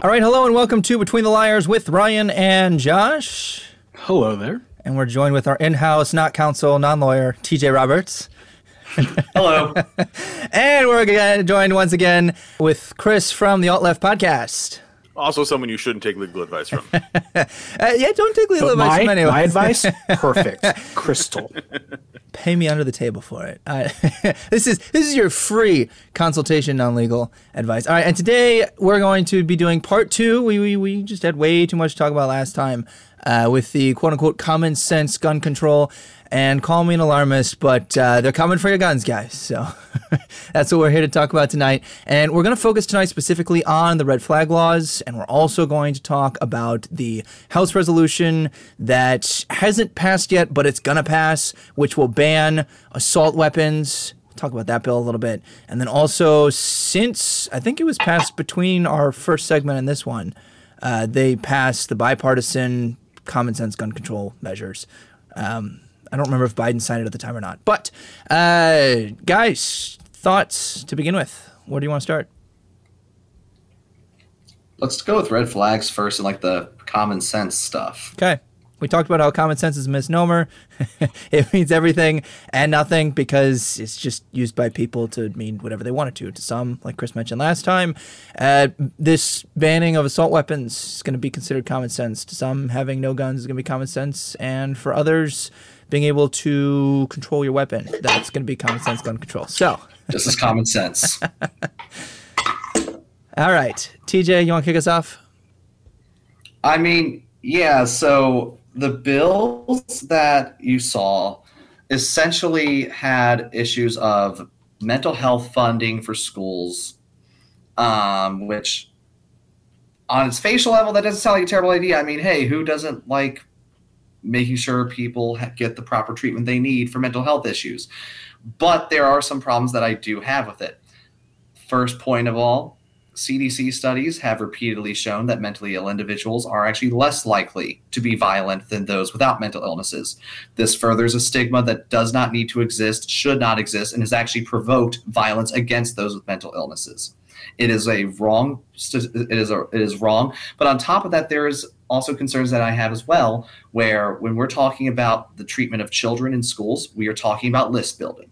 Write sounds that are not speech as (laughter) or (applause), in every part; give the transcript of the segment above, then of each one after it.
All right, hello and welcome to Between the Liars with Ryan and Josh. Hello there. And we're joined with our in house, not counsel, non lawyer, TJ Roberts. Hello. (laughs) and we're again joined once again with Chris from the Alt Left Podcast. Also, someone you shouldn't take legal advice from. (laughs) uh, yeah, don't take legal But advice my, from anyone. my advice, (laughs) perfect, crystal. (laughs) Pay me under the table for it. Uh, this is this is your free consultation non-legal advice. All right, and today we're going to be doing part two. We we, we just had way too much to talk about last time uh, with the quote unquote common sense gun control. And call me an alarmist, but uh, they're coming for your guns, guys. So (laughs) that's what we're here to talk about tonight. And we're going to focus tonight specifically on the red flag laws. And we're also going to talk about the House resolution that hasn't passed yet, but it's going to pass, which will ban assault weapons. Talk about that bill a little bit. And then also, since I think it was passed between our first segment and this one, uh, they passed the bipartisan common sense gun control measures. Um, I don't remember if Biden signed it at the time or not. But, uh, guys, thoughts to begin with? Where do you want to start? Let's go with red flags first and like the common sense stuff. Okay. We talked about how common sense is a misnomer. (laughs) it means everything and nothing because it's just used by people to mean whatever they want it to. To some, like Chris mentioned last time, uh, this banning of assault weapons is going to be considered common sense. To some, having no guns is going to be common sense. And for others, being able to control your weapon, that's going to be common sense gun control. So, This is common sense. (laughs) all right. TJ, you want to kick us off? I mean, yeah, so the bills that you saw essentially had issues of mental health funding for schools, um, which on its facial level, that doesn't sound like a terrible idea. I mean, hey, who doesn't like making sure people get the proper treatment they need for mental health issues? But there are some problems that I do have with it. First point of all, CDC studies have repeatedly shown that mentally ill individuals are actually less likely to be violent than those without mental illnesses. This furthers a stigma that does not need to exist, should not exist, and has actually provoked violence against those with mental illnesses. It is a wrong. It is a, it is wrong. But on top of that, there is also concerns that I have as well, where when we're talking about the treatment of children in schools, we are talking about list building.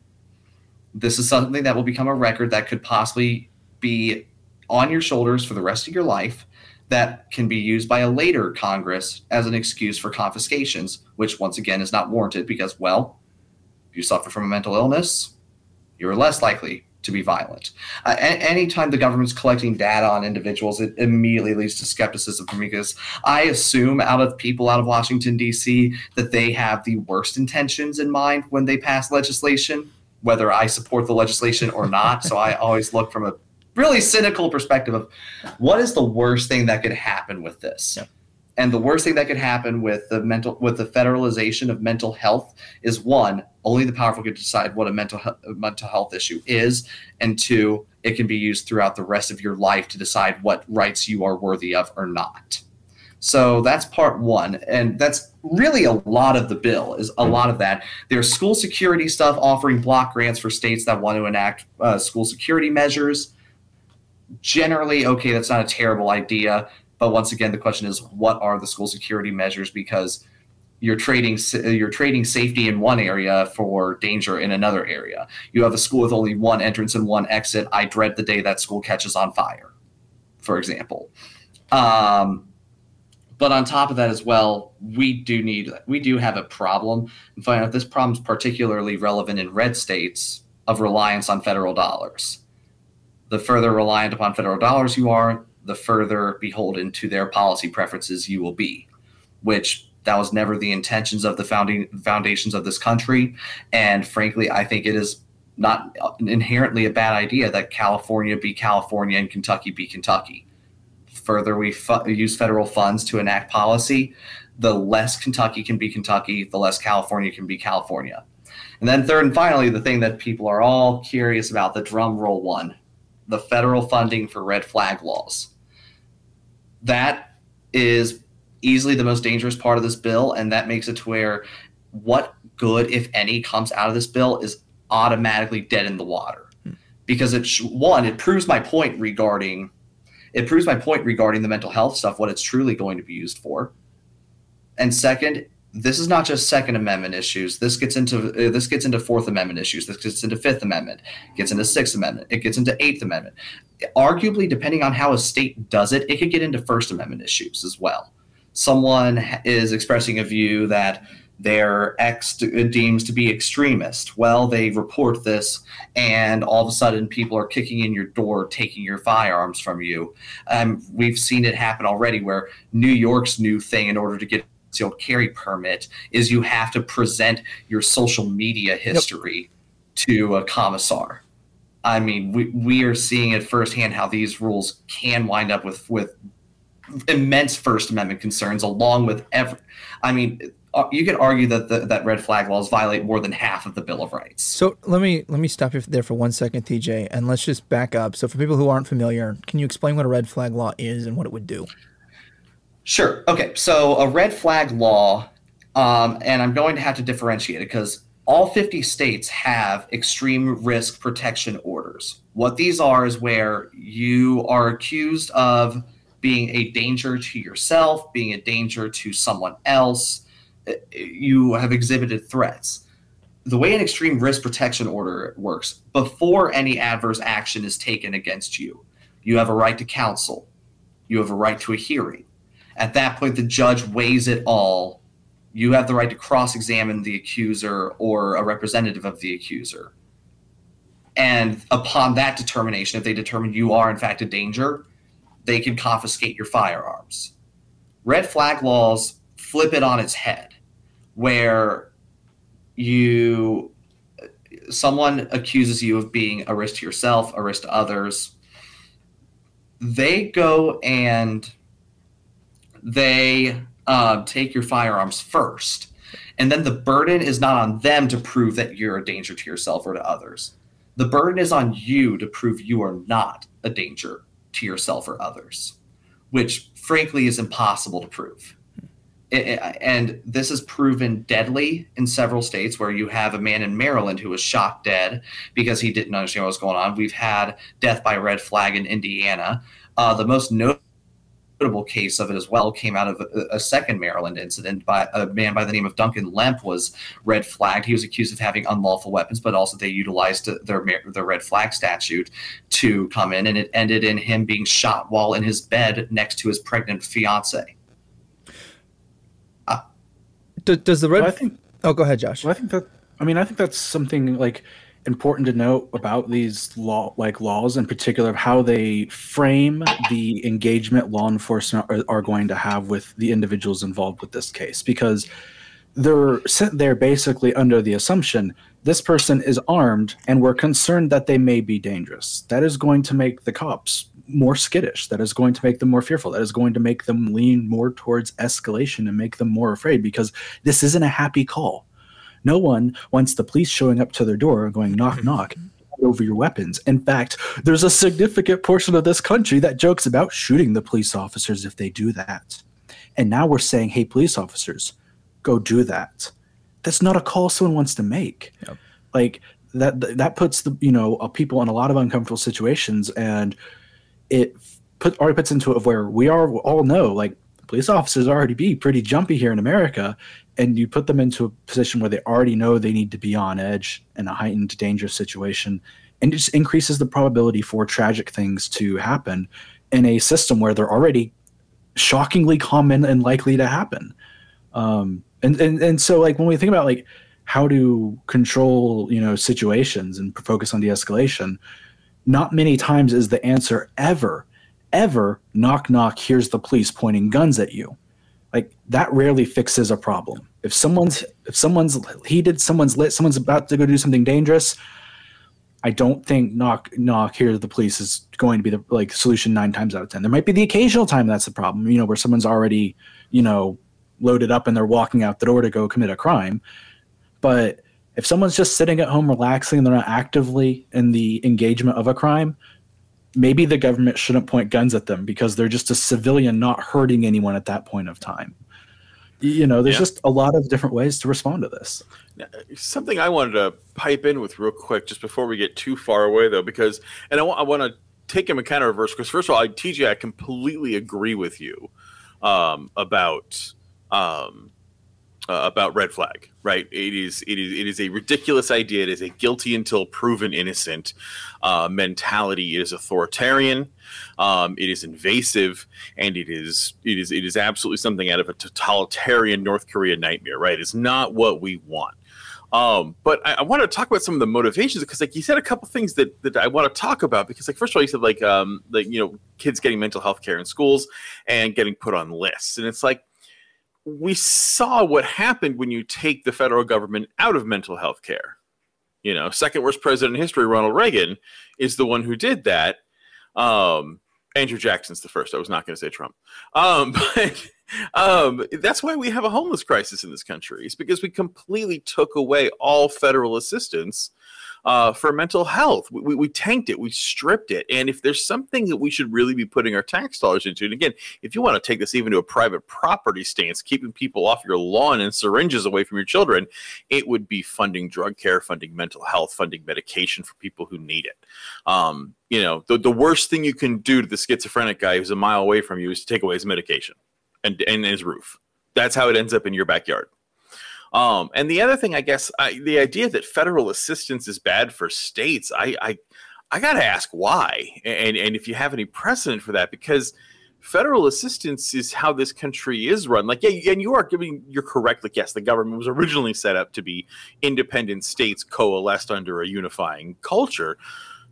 This is something that will become a record that could possibly be on your shoulders for the rest of your life that can be used by a later Congress as an excuse for confiscations, which once again is not warranted because, well, if you suffer from a mental illness, you're less likely to be violent. Uh, a- anytime the government's collecting data on individuals, it immediately leads to skepticism for me because I assume out of people out of Washington, D.C., that they have the worst intentions in mind when they pass legislation, whether I support the legislation or not. so I (laughs) always look from a really cynical perspective of what is the worst thing that could happen with this? Yeah. and the worst thing that could happen with the mental with the federalization of mental health is one only the powerful can decide what a mental mental health issue is and two it can be used throughout the rest of your life to decide what rights you are worthy of or not. So that's part one and that's really a lot of the bill is a lot of that. There's school security stuff offering block grants for states that want to enact uh, school security measures generally okay that's not a terrible idea but once again the question is what are the school security measures? Because you're trading you're trading safety in one area for danger in another area. You have a school with only one entrance and one exit. I dread the day that school catches on fire for example. Um, but on top of that as well we do need we do have a problem. And find out this problem is particularly relevant in red states of reliance on federal dollars the further reliant upon federal dollars you are, the further beholden to their policy preferences you will be, which that was never the intentions of the founding foundations of this country. And frankly, I think it is not inherently a bad idea that California be California and Kentucky be Kentucky. Further, we fu- use federal funds to enact policy. The less Kentucky can be Kentucky, the less California can be California. And then, third and finally, the thing that people are all curious about the drum roll one the federal funding for red flag laws. That is easily the most dangerous part of this bill, and that makes it to where what good, if any, comes out of this bill is automatically dead in the water. Hmm. Because it's one, it proves my point regarding It proves my point regarding the mental health stuff, what it's truly going to be used for. And second, this is not just Second Amendment issues. This gets into uh, this gets into Fourth Amendment issues. This gets into Fifth Amendment. Gets into Sixth Amendment. It gets into Eighth Amendment. Arguably, depending on how a state does it, it could get into First Amendment issues as well. Someone is expressing a view that their ex deems to be extremist. Well, they report this, and all of a sudden, people are kicking in your door, taking your firearms from you. Um, we've seen it happen already, where New York's new thing, in order to get concealed carry permit is you have to present your social media history yep. to a commissar. I mean, we, we are seeing it firsthand how these rules can wind up with with immense First Amendment concerns, along with every. I mean, uh, you could argue that the, that red flag laws violate more than half of the Bill of Rights. So let me let me stop you there for one second, TJ, and let's just back up. So for people who aren't familiar, can you explain what a red flag law is and what it would do? Sure. Okay. So a red flag law, um, and I'm going to have to differentiate it because all 50 states have extreme risk protection orders. What these are is where you are accused of being a danger to yourself, being a danger to someone else. You have exhibited threats. The way an extreme risk protection order works, before any adverse action is taken against you, you have a right to counsel, you have a right to a hearing at that point, the judge weighs it all. You have the right to cross examine the accuser or a representative of the accuser. And upon that determination, if they determine you are in fact a danger, they can confiscate your firearms. Red flag laws flip it on its head, where you someone accuses you of being a risk to yourself, a risk to others. They go and they uh, take your firearms first. And then the burden is not on them to prove that you're a danger to yourself or to others. The burden is on you to prove you are not a danger to yourself or others, which frankly is impossible to prove. And this is proven deadly in several states where you have a man in Maryland who was shot dead because he didn't understand what was going on. We've had death by red flag in Indiana. Uh, the most notable notable case of it as well came out of a, a, second Maryland incident by a man by the name of Duncan Lemp was red flagged. He was accused of having unlawful weapons, but also they utilized their their red flag statute to come in, and it ended in him being shot while in his bed next to his pregnant fiance. Uh, does, does the red? Well, I think. Oh, go ahead, Josh. Well, I think that. I mean, I think that's something like important to note about these law like laws in particular of how they frame the engagement law enforcement are, are, going to have with the individuals involved with this case. Because they're sent there basically under the assumption this person is armed and we're concerned that they may be dangerous. That is going to make the cops more skittish. That is going to make them more fearful. That is going to make them lean more towards escalation and make them more afraid because this isn't a happy call no one wants the police showing up to their door and going knock (laughs) knock over your weapons. In fact, there's a significant portion of this country that jokes about shooting the police officers if they do that. And now we're saying, hey, police officers, go do that. That's not a call someone wants to make. Yep. Like that that puts the you know uh, people in a lot of uncomfortable situations and it put already puts into it where we are all know like police officers already be pretty jumpy here in America and you put them into a position where they already know they need to be on edge in a heightened dangerous situation and it just increases the probability for tragic things to happen in a system where they're already shockingly common and likely to happen. Um, and, and and so like when we think about like how to control you know situations and focus on de-escalation not many times is the answer ever ever knock knock here's the police pointing guns at you like that rarely fixes a problem. If someone's if someone's heated, someone's lit, someone's about to go do something dangerous, I don't think knock knock here to the police is going to be the like solution nine times out of ten. There might be the occasional time that's the problem, you know, where someone's already, you know, loaded up and they're walking out the door to go commit a crime. But if someone's just sitting at home relaxing and they're not actively in the engagement of a crime, maybe the government shouldn't point guns at them because they're just a civilian not hurting anyone at that point of time. You know there's yeah. just a lot of different ways to respond to this. Something i wanted to pipe in with real quick just before we get too far away though because and i, I want to take him in kind of reverse because first of all, I, TJ, I completely agree with you um, about um, uh, about red flag. Right? It is it is it is a ridiculous idea. It is a guilty until proven innocent uh, mentality. It is authoritarian. Um, it is invasive, and it is it is it is absolutely something out of a totalitarian North Korea nightmare. Right? It's not what we want. Um, but I, I want to talk about some of the motivations because, like, you said a couple things that, that I want to talk about because, like, first of all, you said like, um, like you know, kids getting mental health care in schools and getting put on lists, and it's like we saw what happened when you take the federal government out of mental health care. You know, second worst president in history, Ronald Reagan, is the one who did that. Um, Andrew Jackson's the first. I was not going to say Trump. Um, (laughs) but um, that's why we have a homeless crisis in this country. It's because we completely took away all federal assistance uh, for mental health. We, we, we, tanked it, we stripped it. And if there's something that we should really be putting our tax dollars into, and again, if you want to take this even to a private property stance, keeping people off your lawn and syringes away from your children, it would be funding drug care, funding mental health, funding medication for people who need it. Um, you know, the, the worst thing you can do to the schizophrenic guy who's a mile away from you is to take away his medication and, and his roof. That's how it ends up in your backyard. Um, and the other thing, I guess, I, the idea that federal assistance is bad for states, I, I, I got to ask why, and and if you have any precedent for that, because federal assistance is how this country is run. Like, yeah, and you are giving, you're correct. Like, yes, the government was originally set up to be independent states coalesced under a unifying culture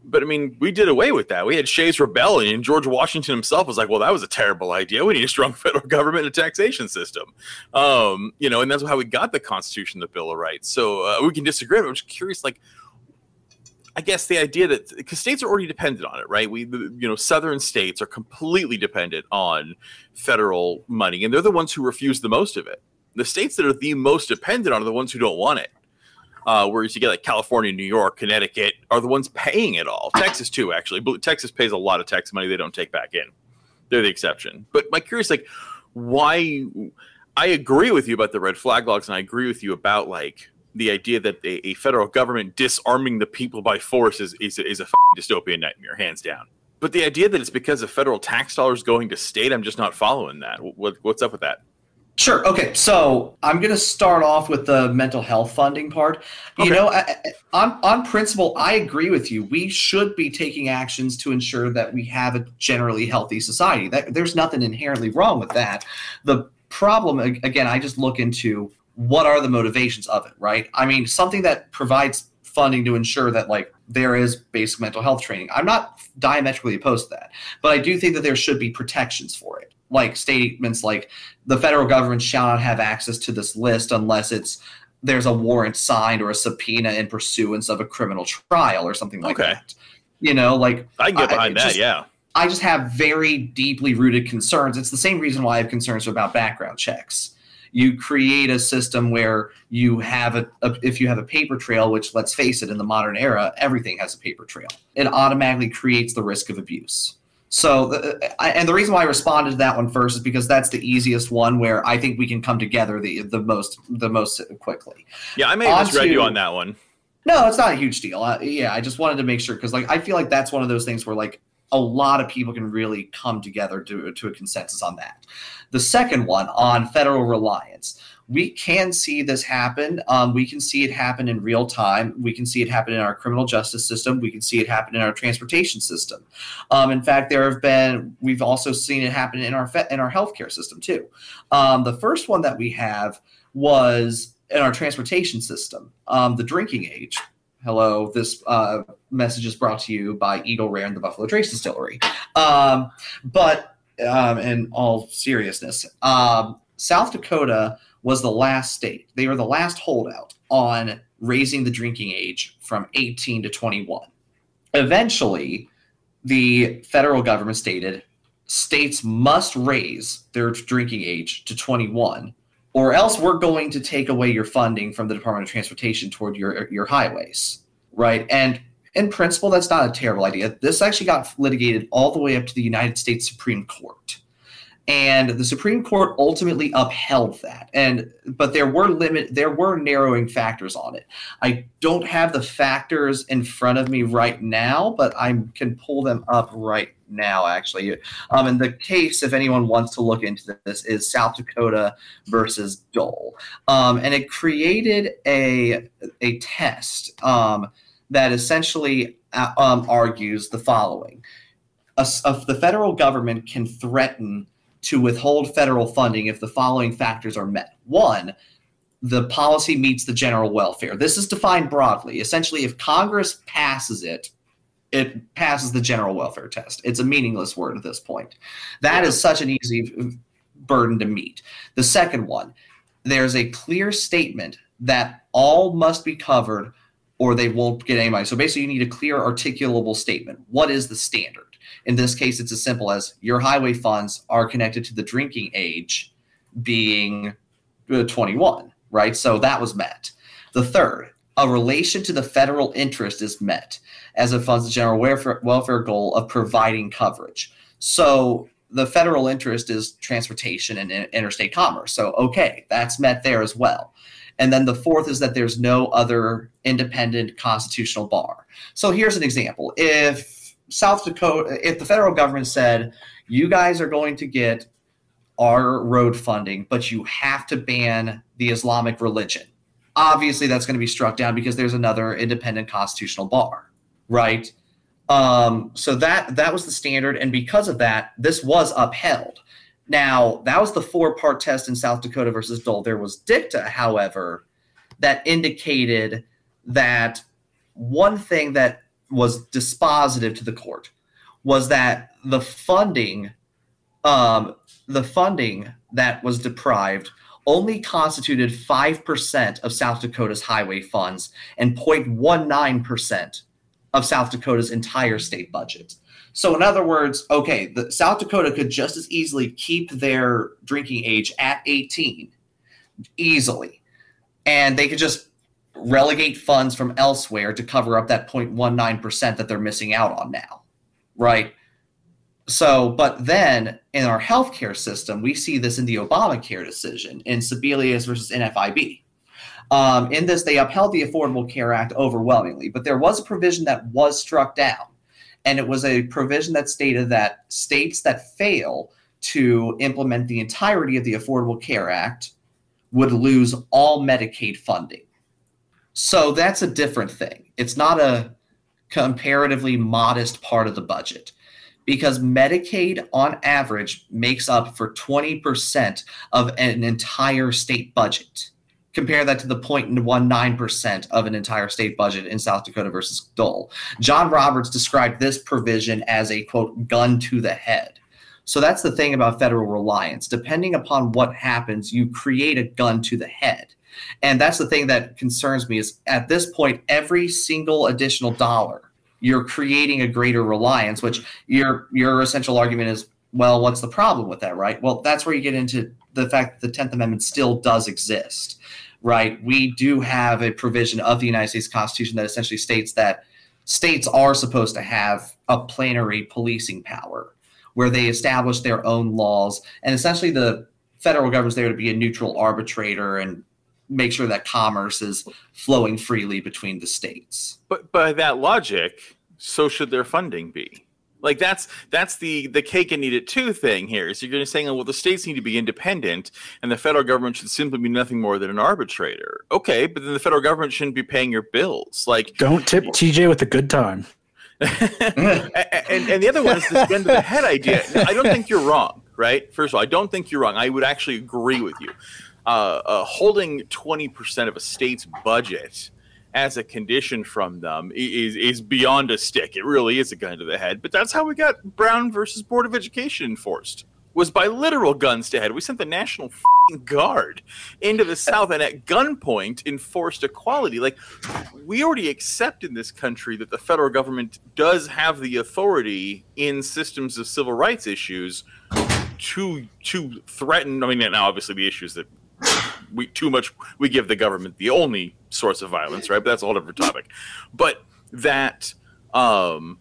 but I mean, we did away with that. We had Shays Rebellion. George Washington himself was like, "Well, that was a terrible idea. We need a strong (laughs) federal government and a taxation system." Um, you know, and that's how we got the Constitution, the Bill of Rights. So uh, we can disagree. But I'm just curious, like, I guess the idea that because states are already dependent on it, right? We, you know, southern states are completely dependent on federal money, and they're the ones who refuse the most of it. The states that are the most dependent on are the ones who don't want it uh, whereas you get like California, New York, Connecticut are the ones paying it all. Texas too, actually. But Texas pays a lot of tax money they don't take back in. They're the exception. But my curious, like, why? I agree with you about the red flag laws, and I agree with you about like the idea that a, a federal government disarming the people by force is is, is a dystopian nightmare, hands down. But the idea that it's because of federal tax dollars going to state, I'm just not following that. What, what's up with that? Sure. Okay. So I'm going to start off with the mental health funding part. Okay. You know, I, on on principle, I agree with you. We should be taking actions to ensure that we have a generally healthy society. That there's nothing inherently wrong with that. The problem, again, I just look into what are the motivations of it, right? I mean, something that provides funding to ensure that like there is basic mental health training. I'm not diametrically opposed to that, but I do think that there should be protections for it like statements like the federal government shall not have access to this list unless it's there's a warrant signed or a subpoena in pursuance of a criminal trial or something like okay. that. You know, like I can get behind I, that, yeah. I just have very deeply rooted concerns. It's the same reason why I have concerns about background checks. You create a system where you have a, a, if you have a paper trail, which let's face it, in the modern era, everything has a paper trail. It automatically creates the risk of abuse. So, the, and the reason why I responded to that one first is because that's the easiest one where I think we can come together the the most the most quickly. Yeah, I may have misread you on that one. No, it's not a huge deal. Uh, yeah, I just wanted to make sure because like I feel like that's one of those things where like a lot of people can really come together to to a consensus on that. The second one on federal reliance we can see this happen. Um, we can see it happen in real time. We can see it happen in our criminal justice system. We can see it happen in our transportation system. Um, in fact, there have been. We've also seen it happen in our in our healthcare system too. Um, the first one that we have was in our transportation system, um, the drinking age. Hello, this uh, message is brought to you by Eagle Rare and the Buffalo Trace Distillery. Um, but um, in all seriousness, South Dakota was the last state. They were the last holdout on raising the drinking age from 18 to 21. Eventually, the federal government stated states must raise their drinking age to 21 or else we're going to take away your funding from the Department of Transportation toward your your highways, right? And in principle, that's not a terrible idea. This actually got litigated all the way up to the United States Supreme Court. And the Supreme Court ultimately upheld that. And but there were limit there were narrowing factors on it. I don't have the factors in front of me right now, but I can pull them up right now actually. Um, and the case, if anyone wants to look into this, is South Dakota versus Dole, um, and it created a a test um, that essentially uh, um, argues the following: a, a, the federal government can threaten to withhold federal funding if the following factors are met. One, the policy meets the general welfare. This is defined broadly. Essentially, if Congress passes it, it passes the general welfare test. It's a meaningless word at this point. That is such an easy burden to meet. The second one, there's a clear statement that all must be covered or they won't get any money. So basically, you need a clear, articulable statement. What is the standard? In this case, it's as simple as your highway funds are connected to the drinking age being uh, 21, right? So that was met. The third, a relation to the federal interest is met as it funds the general welfare, welfare goal of providing coverage. So the federal interest is transportation and interstate commerce. So, okay, that's met there as well. And then the fourth is that there's no other independent constitutional bar. So here's an example. If South Dakota, if the federal government said, you guys are going to get our road funding, but you have to ban the Islamic religion, obviously that's going to be struck down because there's another independent constitutional bar, right? Um, so that that was the standard, and because of that, this was upheld. Now that was the four-part test in South Dakota versus Dole. There was dicta, however, that indicated that one thing that was dispositive to the court was that the funding um, the funding that was deprived only constituted 5% of South Dakota's highway funds and 0.19% of South Dakota's entire state budget. So, in other words, okay, the, South Dakota could just as easily keep their drinking age at 18 easily, and they could just relegate funds from elsewhere to cover up that 0.19% that they're missing out on now, right? So, but then in our healthcare system, we see this in the Obamacare decision in Sebelius versus NFIB. Um, in this, they upheld the Affordable Care Act overwhelmingly, but there was a provision that was struck down. And it was a provision that stated that states that fail to implement the entirety of the Affordable Care Act would lose all Medicaid funding. So that's a different thing. It's not a comparatively modest part of the budget because Medicaid on average makes up for 20% of an entire state budget. Compare that to the 0.19% of an entire state budget in South Dakota versus Dole. John Roberts described this provision as a quote, gun to the head. So that's the thing about federal reliance. Depending upon what happens, you create a gun to the head. And that's the thing that concerns me is at this point, every single additional dollar, you're creating a greater reliance, which your your essential argument is, well, what's the problem with that, right? Well, that's where you get into the fact that the Tenth Amendment still does exist, right? We do have a provision of the United States Constitution that essentially states that states are supposed to have a plenary policing power where they establish their own laws and essentially the federal government's there to be a neutral arbitrator and make sure that commerce is flowing freely between the states. But by that logic, so should their funding be. Like that's that's the the cake and eat it too thing here. So you're going to saying, well, the states need to be independent, and the federal government should simply be nothing more than an arbitrator. Okay, but then the federal government shouldn't be paying your bills. Like, don't tip TJ with a good time. (laughs) and, and the other one is this gun to the head idea. I don't think you're wrong, right? First of all, I don't think you're wrong. I would actually agree with you uh, uh, holding 20% of a state's budget as a condition from them is is beyond a stick. It really is a gun to the head. But that's how we got Brown versus Board of Education enforced. Was by literal guns to head. We sent the National Guard into the South and at gunpoint enforced equality. Like we already accept in this country that the federal government does have the authority in systems of civil rights issues to to threaten. I mean, now obviously the issues that we too much we give the government the only source of violence, right? But that's a whole different topic. But that um,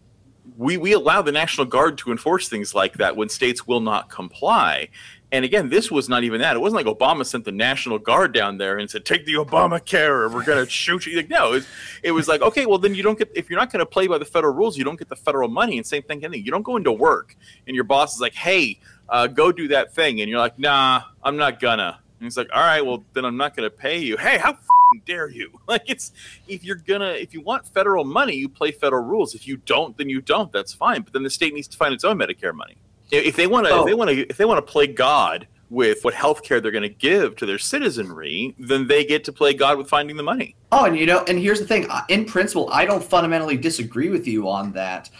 we we allow the National Guard to enforce things like that when states will not comply. And again, this was not even that. It wasn't like Obama sent the National Guard down there and said, "Take the Obamacare, or we're going to shoot you." Like, no, it was, it was, like, okay, well, then you don't get if you're not going to play by the federal rules, you don't get the federal money. And same thing, you don't go into work and your boss is like, "Hey, uh, go do that thing," and you're like, "Nah, I'm not gonna." And he's like, "All right, well, then I'm not going to pay you." Hey, how dare you? (laughs) Like it's if you're gonna if you want federal money, you play federal rules. If you don't, then you don't. That's fine. But then the state needs to find its own Medicare money. If they want to, oh. they want to, if they want to play God with what health care they're going to give to their citizenry, then they get to play God with finding the money. Oh, and you know, and here's the thing: in principle, I don't fundamentally disagree with you on that.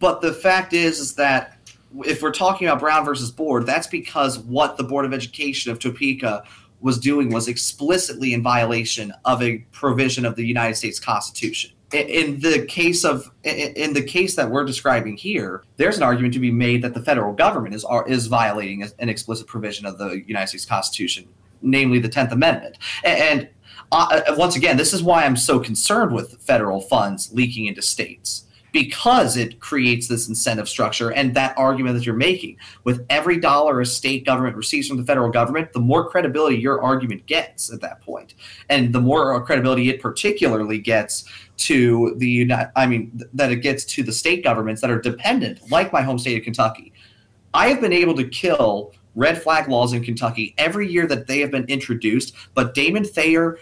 But the fact is, is that if we're talking about Brown versus Board, that's because what the Board of Education of Topeka was doing was explicitly in violation of a provision of the United States Constitution. In the case of in the case that we're describing here, there's an argument to be made that the federal government is is violating an explicit provision of the United States Constitution, namely the Tenth Amendment. And uh, once again, this is why I'm so concerned with federal funds leaking into states because it creates this incentive structure and that argument that you're making. With every dollar a state government receives from the federal government, the more credibility your argument gets at that point, and the more uh, credibility it particularly gets to the I mean that it gets to the state governments that are dependent, like my home state of Kentucky. I have been able to kill red flag laws in Kentucky every year that they have been introduced, but Damon Thayer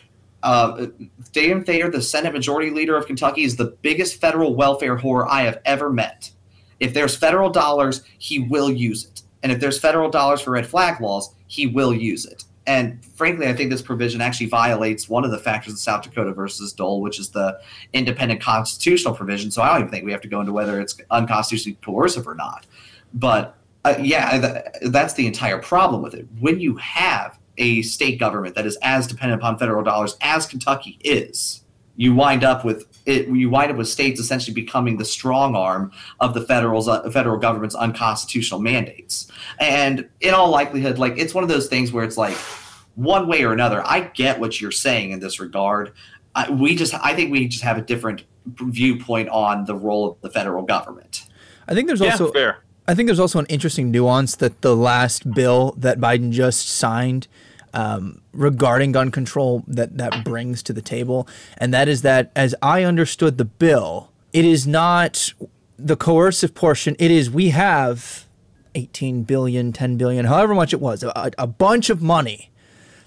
uh, Damon Thayer, the Senate Majority Leader of Kentucky, is the biggest federal welfare whore I have ever met. If there's federal dollars, he will use it. And if there's federal dollars for red flag laws, he will use it. And frankly, I think this provision actually violates one of the factors in South Dakota versus Dole, which is the independent constitutional provision. So I don't even think we have to go into whether it's unconstitutionally coercive or not. But uh, yeah, that's the entire problem with it. When you have a state government that is as dependent upon federal dollars as Kentucky is, you wind up with it. You wind up with states essentially becoming the strong arm of the federal's uh, federal government's unconstitutional mandates. And in all likelihood, like it's one of those things where it's like one way or another. I get what you're saying in this regard. I, we just, I think we just have a different viewpoint on the role of the federal government. I think there's also yeah, fair. I think there's also an interesting nuance that the last bill that Biden just signed um, regarding gun control that that brings to the table, and that is that, as I understood the bill, it is not the coercive portion. It is we have 18 billion, 10 billion, however much it was, a, a bunch of money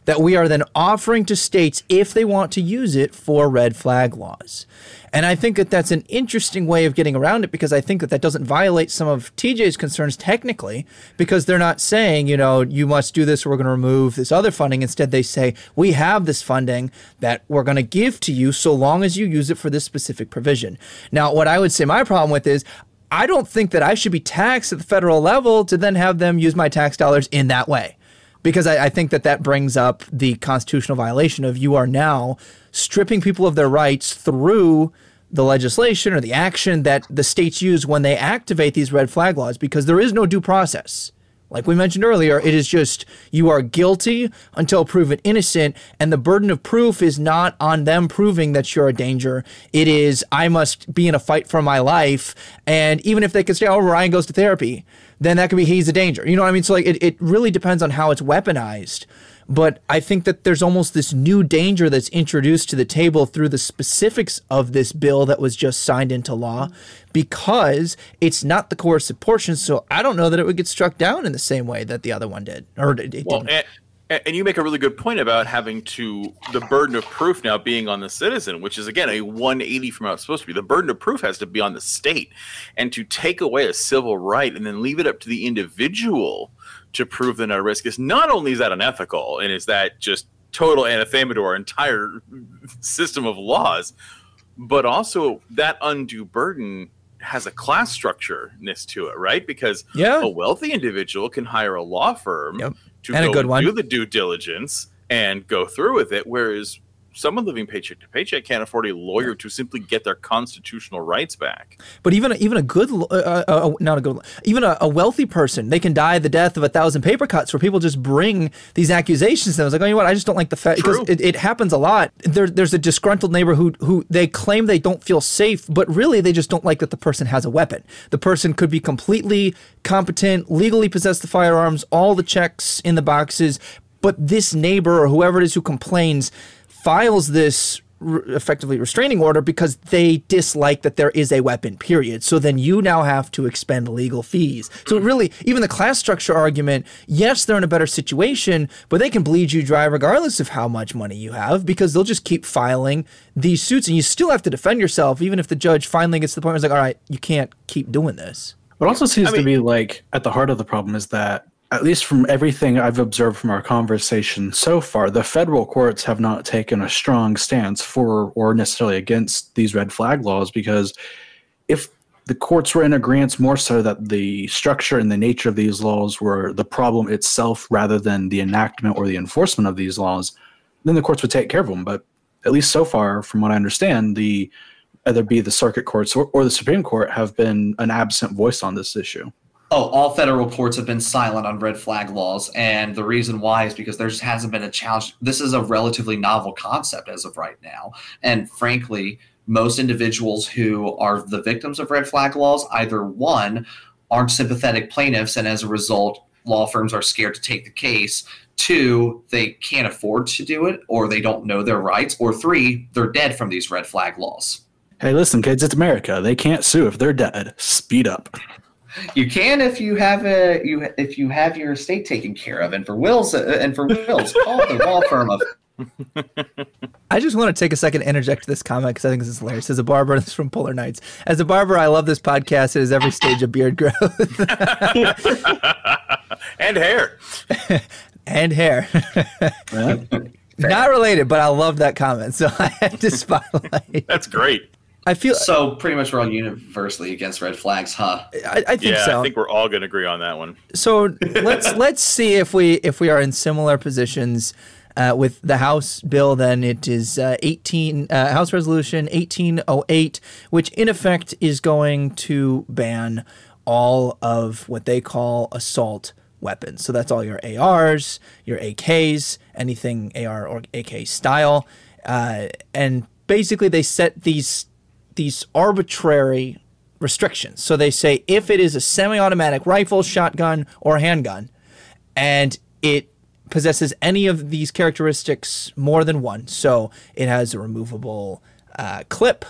that we are then offering to states if they want to use it for red flag laws. And I think that that's an interesting way of getting around it because I think that that doesn't violate some of TJ's concerns technically because they're not saying, you know, you must do this or we're going to remove this other funding. Instead, they say, we have this funding that we're going to give to you so long as you use it for this specific provision. Now, what I would say my problem with is I don't think that I should be taxed at the federal level to then have them use my tax dollars in that way because I, I, think that that brings up the constitutional violation of you are now stripping people of their rights through the legislation or the action that the states use when they activate these red flag laws because there is no due process. Like we mentioned earlier, it is just you are guilty until proven innocent, and the burden of proof is not on them proving that you're a danger. It is I must be in a fight for my life, and even if they can say, "Oh, Ryan goes to therapy," then that could be he's a danger. You know what I mean? So like it, it really depends on how it's weaponized. But I think that there's almost this new danger that's introduced to the table through the specifics of this bill that was just signed into law because it's not the coercive portion. So I don't know that it would get struck down in the same way that the other one did. Or it, it well, didn't. Eh, And you make a really good point about having to the burden of proof now being on the citizen, which is again a 180 from how it's supposed to be. The burden of proof has to be on the state, and to take away a civil right and then leave it up to the individual to prove they're not a risk is not only is that unethical and is that just total anathema to our entire system of laws, but also that undue burden has a class structureness to it, right? Because yeah. a wealthy individual can hire a law firm yep to and go a good one. do the due diligence and go through with it. Whereas someone living paycheck to paycheck can't afford a lawyer to simply get their constitutional rights back. But even even a good, uh, uh, uh, not a good, even a, a, wealthy person, they can die the death of a thousand paper cuts where people just bring these accusations. And I was like, oh, you know what? I just don't like the fact because it, it, happens a lot. There, there's a disgruntled neighbor who who they claim they don't feel safe, but really they just don't like that the person has a weapon. The person could be completely competent, legally possess the firearms, all the checks in the boxes, but this neighbor or whoever it is who complains files this re- effectively restraining order because they dislike that there is a weapon period. So then you now have to expend legal fees. So really even the class structure argument yes they're in a better situation but they can bleed you dry regardless of how much money you have because they'll just keep filing these suits and you still have to defend yourself even if the judge finally gets to the point where it's like all right you can't keep doing this. What also seems I mean, to be like at the heart of the problem is that at least from everything I've observed from our conversation so far, the federal courts have not taken a strong stance for or necessarily against these red flag laws because if the courts were in agreement more so that the structure and the nature of these laws were the problem itself rather than the enactment or the enforcement of these laws, then the courts would take care of them. But at least so far, from what I understand, the either be the circuit courts or, or the Supreme Court have been an absent voice on this issue. Oh, all federal courts have been silent on red flag laws. And the reason why is because there just hasn't been a challenge. This is a relatively novel concept as of right now. And frankly, most individuals who are the victims of red flag laws either one, aren't sympathetic plaintiffs, and as a result, law firms are scared to take the case. Two, they can't afford to do it, or they don't know their rights. Or three, they're dead from these red flag laws. Hey, listen, kids, it's America. They can't sue if they're dead. Speed up. You can if you have a you if you have your estate taken care of, and for wills uh, and for wills, (laughs) call the law firm of. I just want to take a second to interject this comment because I think this is hilarious. As a barber, (laughs) this is from Polar Nights. As a barber, I love this podcast. It is every stage of beard growth (laughs) and hair, and hair. Not related, but I love that comment, so I had to spotlight. That's great. I feel so. Pretty much, we're all universally against red flags, huh? I, I think yeah, so. I think we're all going to agree on that one. So let's (laughs) let's see if we if we are in similar positions uh, with the House bill. Then it is uh, eighteen uh, House Resolution eighteen oh eight, which in effect is going to ban all of what they call assault weapons. So that's all your ARs, your AKs, anything AR or AK style, uh, and basically they set these these arbitrary restrictions. So they say if it is a semi automatic rifle, shotgun, or handgun, and it possesses any of these characteristics more than one, so it has a removable uh, clip,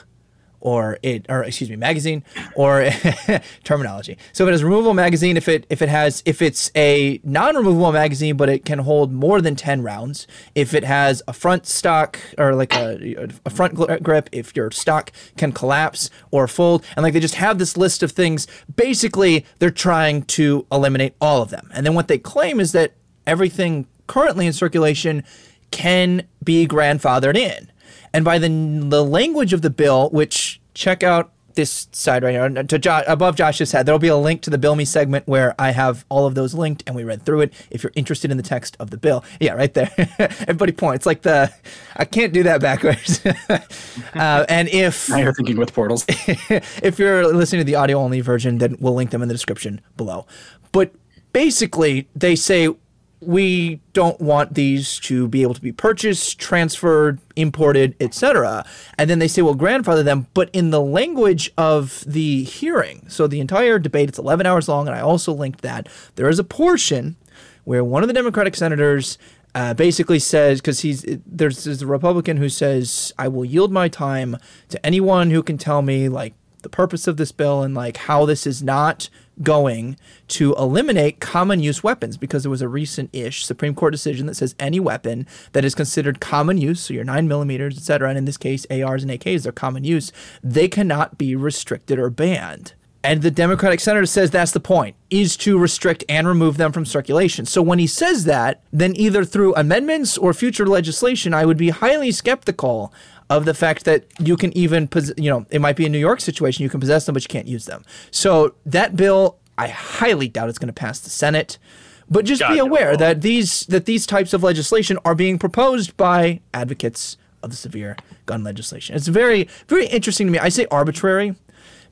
or it or excuse me magazine or (laughs) terminology. So if it has removable magazine if it if it has if it's a non-removable magazine but it can hold more than 10 rounds if it has a front stock or like a, a front grip if your stock can collapse or fold and like they just have this list of things basically they're trying to eliminate all of them. And then what they claim is that everything currently in circulation can be grandfathered in and by the the language of the bill, which check out this side right here to Josh, above Josh's head. There'll be a link to the Bill Me segment where I have all of those linked and we read through it. If you're interested in the text of the bill, yeah, right there. (laughs) Everybody points like the I can't do that backwards. (laughs) uh, and if now you're thinking with portals, (laughs) if you're listening to the audio only version, then we'll link them in the description below. But basically, they say we don't want these to be able to be purchased, transferred, imported, etc. And then they say, well, grandfather them, but in the language of the hearing. So the entire debate, it's 11 hours long, and I also linked that. There is a portion where one of the Democratic senators uh, basically says because he's there's, there's a Republican who says I will yield my time to anyone who can tell me like the purpose of this bill and like how this is not going to eliminate common use weapons because there was a recent ish Supreme Court decision that says any weapon that is considered common use, so your nine millimeters, et cetera, and in this case ARs and AKs, they're common use, they cannot be restricted or banned. And the Democratic senator says that's the point, is to restrict and remove them from circulation. So when he says that, then either through amendments or future legislation, I would be highly skeptical of the fact that you can even, you know, it might be a New York situation, you can possess them, but you can't use them. So that bill, I highly doubt it's going to pass the Senate. But just God, be aware no. that these that these types of legislation are being proposed by advocates of the severe gun legislation. It's very, very interesting to me. I say arbitrary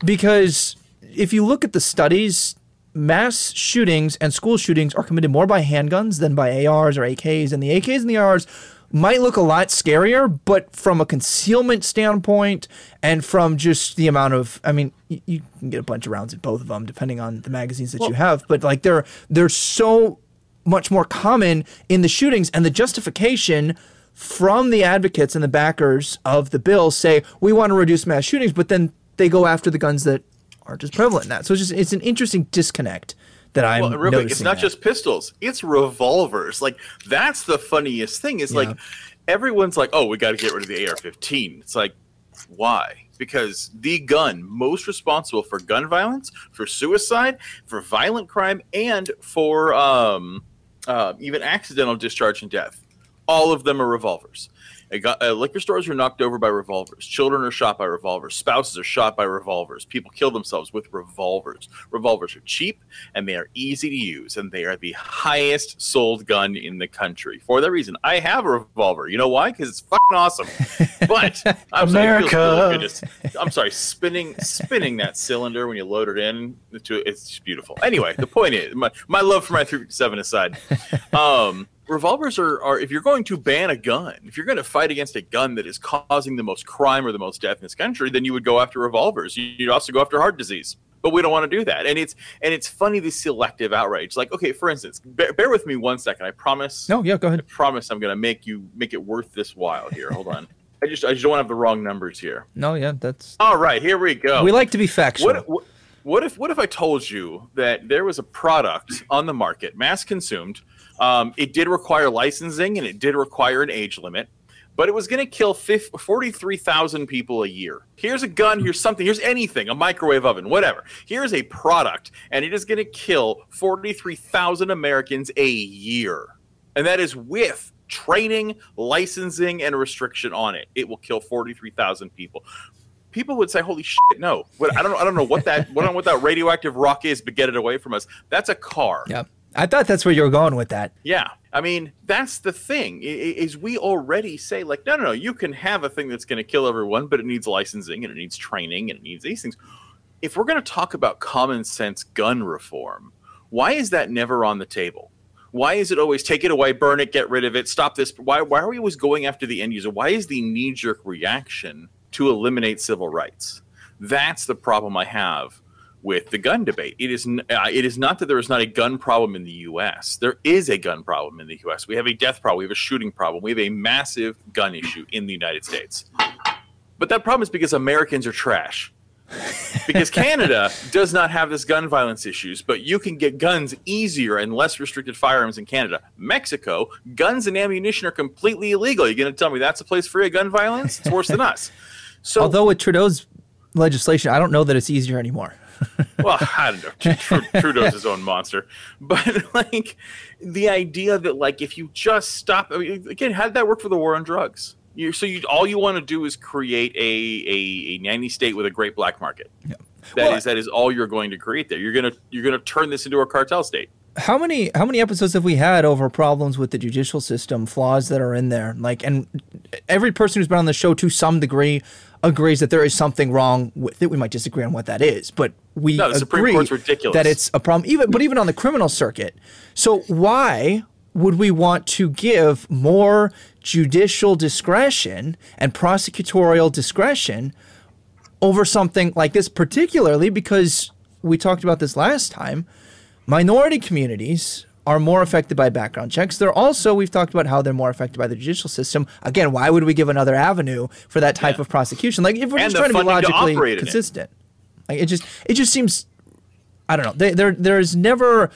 because if you look at the studies, mass shootings and school shootings are committed more by handguns than by ARs or AKs, and the AKs and the ARs might look a lot scarier, but from a concealment standpoint and from just the amount of, I mean, you, you can get a bunch of rounds at both of them depending on the magazines that well, you have, but like they're they're so much more common in the shootings and the justification from the advocates and the backers of the bill say we want to reduce mass shootings, but then they go after the guns that aren't as prevalent in that. So it's just it's an interesting disconnect that I'm well, It's not just pistols; it's revolvers. Like that's the funniest thing. Is yeah. like everyone's like, "Oh, we got to get rid of the AR-15." It's like, why? Because the gun most responsible for gun violence, for suicide, for violent crime, and for um, uh, even accidental discharge and death, all of them are revolvers. Got, uh, liquor stores are knocked over by revolvers. Children are shot by revolvers. Spouses are shot by revolvers. People kill themselves with revolvers. Revolvers are cheap and they are easy to use, and they are the highest sold gun in the country. For that reason, I have a revolver. You know why? Because it's fucking awesome. But (laughs) I'm America, sorry, I'm sorry, spinning spinning that cylinder when you load it in, it's beautiful. Anyway, the point is, my, my love for my 357 aside. Um, revolvers are, are if you're going to ban a gun if you're going to fight against a gun that is causing the most crime or the most death in this country then you would go after revolvers. You'd also go after heart disease. But we don't want to do that. And it's and it's funny the selective outrage. Like okay for instance bear, bear with me one second i promise. No yeah go ahead. I promise i'm going to make you make it worth this while here. Hold on. (laughs) I just i just don't have the wrong numbers here. No yeah that's all right here we go. We like to be factual. What, what, what if what if i told you that there was a product on the market mass consumed um, it did require licensing and it did require an age limit, but it was going to kill 43,000 people a year. Here's a gun, here's something, here's anything, a microwave oven, whatever. Here's a product, and it is going to kill 43,000 Americans a year. And that is with training, licensing, and restriction on it. It will kill 43,000 people people would say, "Holy shit, no!" But I don't, I don't know what that, what, what that radioactive rock is, but get it away from us. That's a car. Yep. I thought that's where you were going with that. Yeah. I mean, that's the thing is we already say like, no, no, no, you can have a thing that's going to kill everyone, but it needs licensing and it needs training and it needs these things. If we're going to talk about common sense gun reform, why is that never on the table? Why is it always take it away, burn it, get rid of it, stop this? Why, why are we always going after the end user? Why is the knee jerk reaction to eliminate civil rights? That's the problem I have with the gun debate. It is uh, it is not that there is not a gun problem in the U.S. There is a gun problem in the U.S. We have a death problem. We have a shooting problem. We have a massive gun issue in the United States. But that problem is because Americans are trash. because Canada (laughs) does not have this gun violence issues, but you can get guns easier and less restricted firearms in Canada. Mexico, guns and ammunition are completely illegal. You're going to tell me that's a place free of gun violence? It's worse than us. (laughs) So, although with Trudeau's legislation, I don't know that it's easier anymore. Well, I don't know. (laughs) Trudeau's his own monster, but (laughs) like the idea that like if you just stop. I mean, again, how did that work for the war on drugs? You, so you all you want to do is create a, a, a nanny state with a great black market. Yeah. That well, is, that is all you're going to create there. You're gonna you're gonna turn this into a cartel state how many how many episodes have we had over problems with the judicial system, flaws that are in there? Like, and every person who's been on the show to some degree agrees that there is something wrong with it. We might disagree on what that is, but we no, the agree that it's a problem. Even but even on the criminal circuit. So why would we want to give more judicial discretion and prosecutorial discretion over something like this, particularly because we talked about this last time? Minority communities are more affected by background checks. They're also, we've talked about how they're more affected by the judicial system. Again, why would we give another avenue for that type yeah. of prosecution? Like if we're and just trying to be logically to consistent. It. Like it just it just seems I don't know. There there's never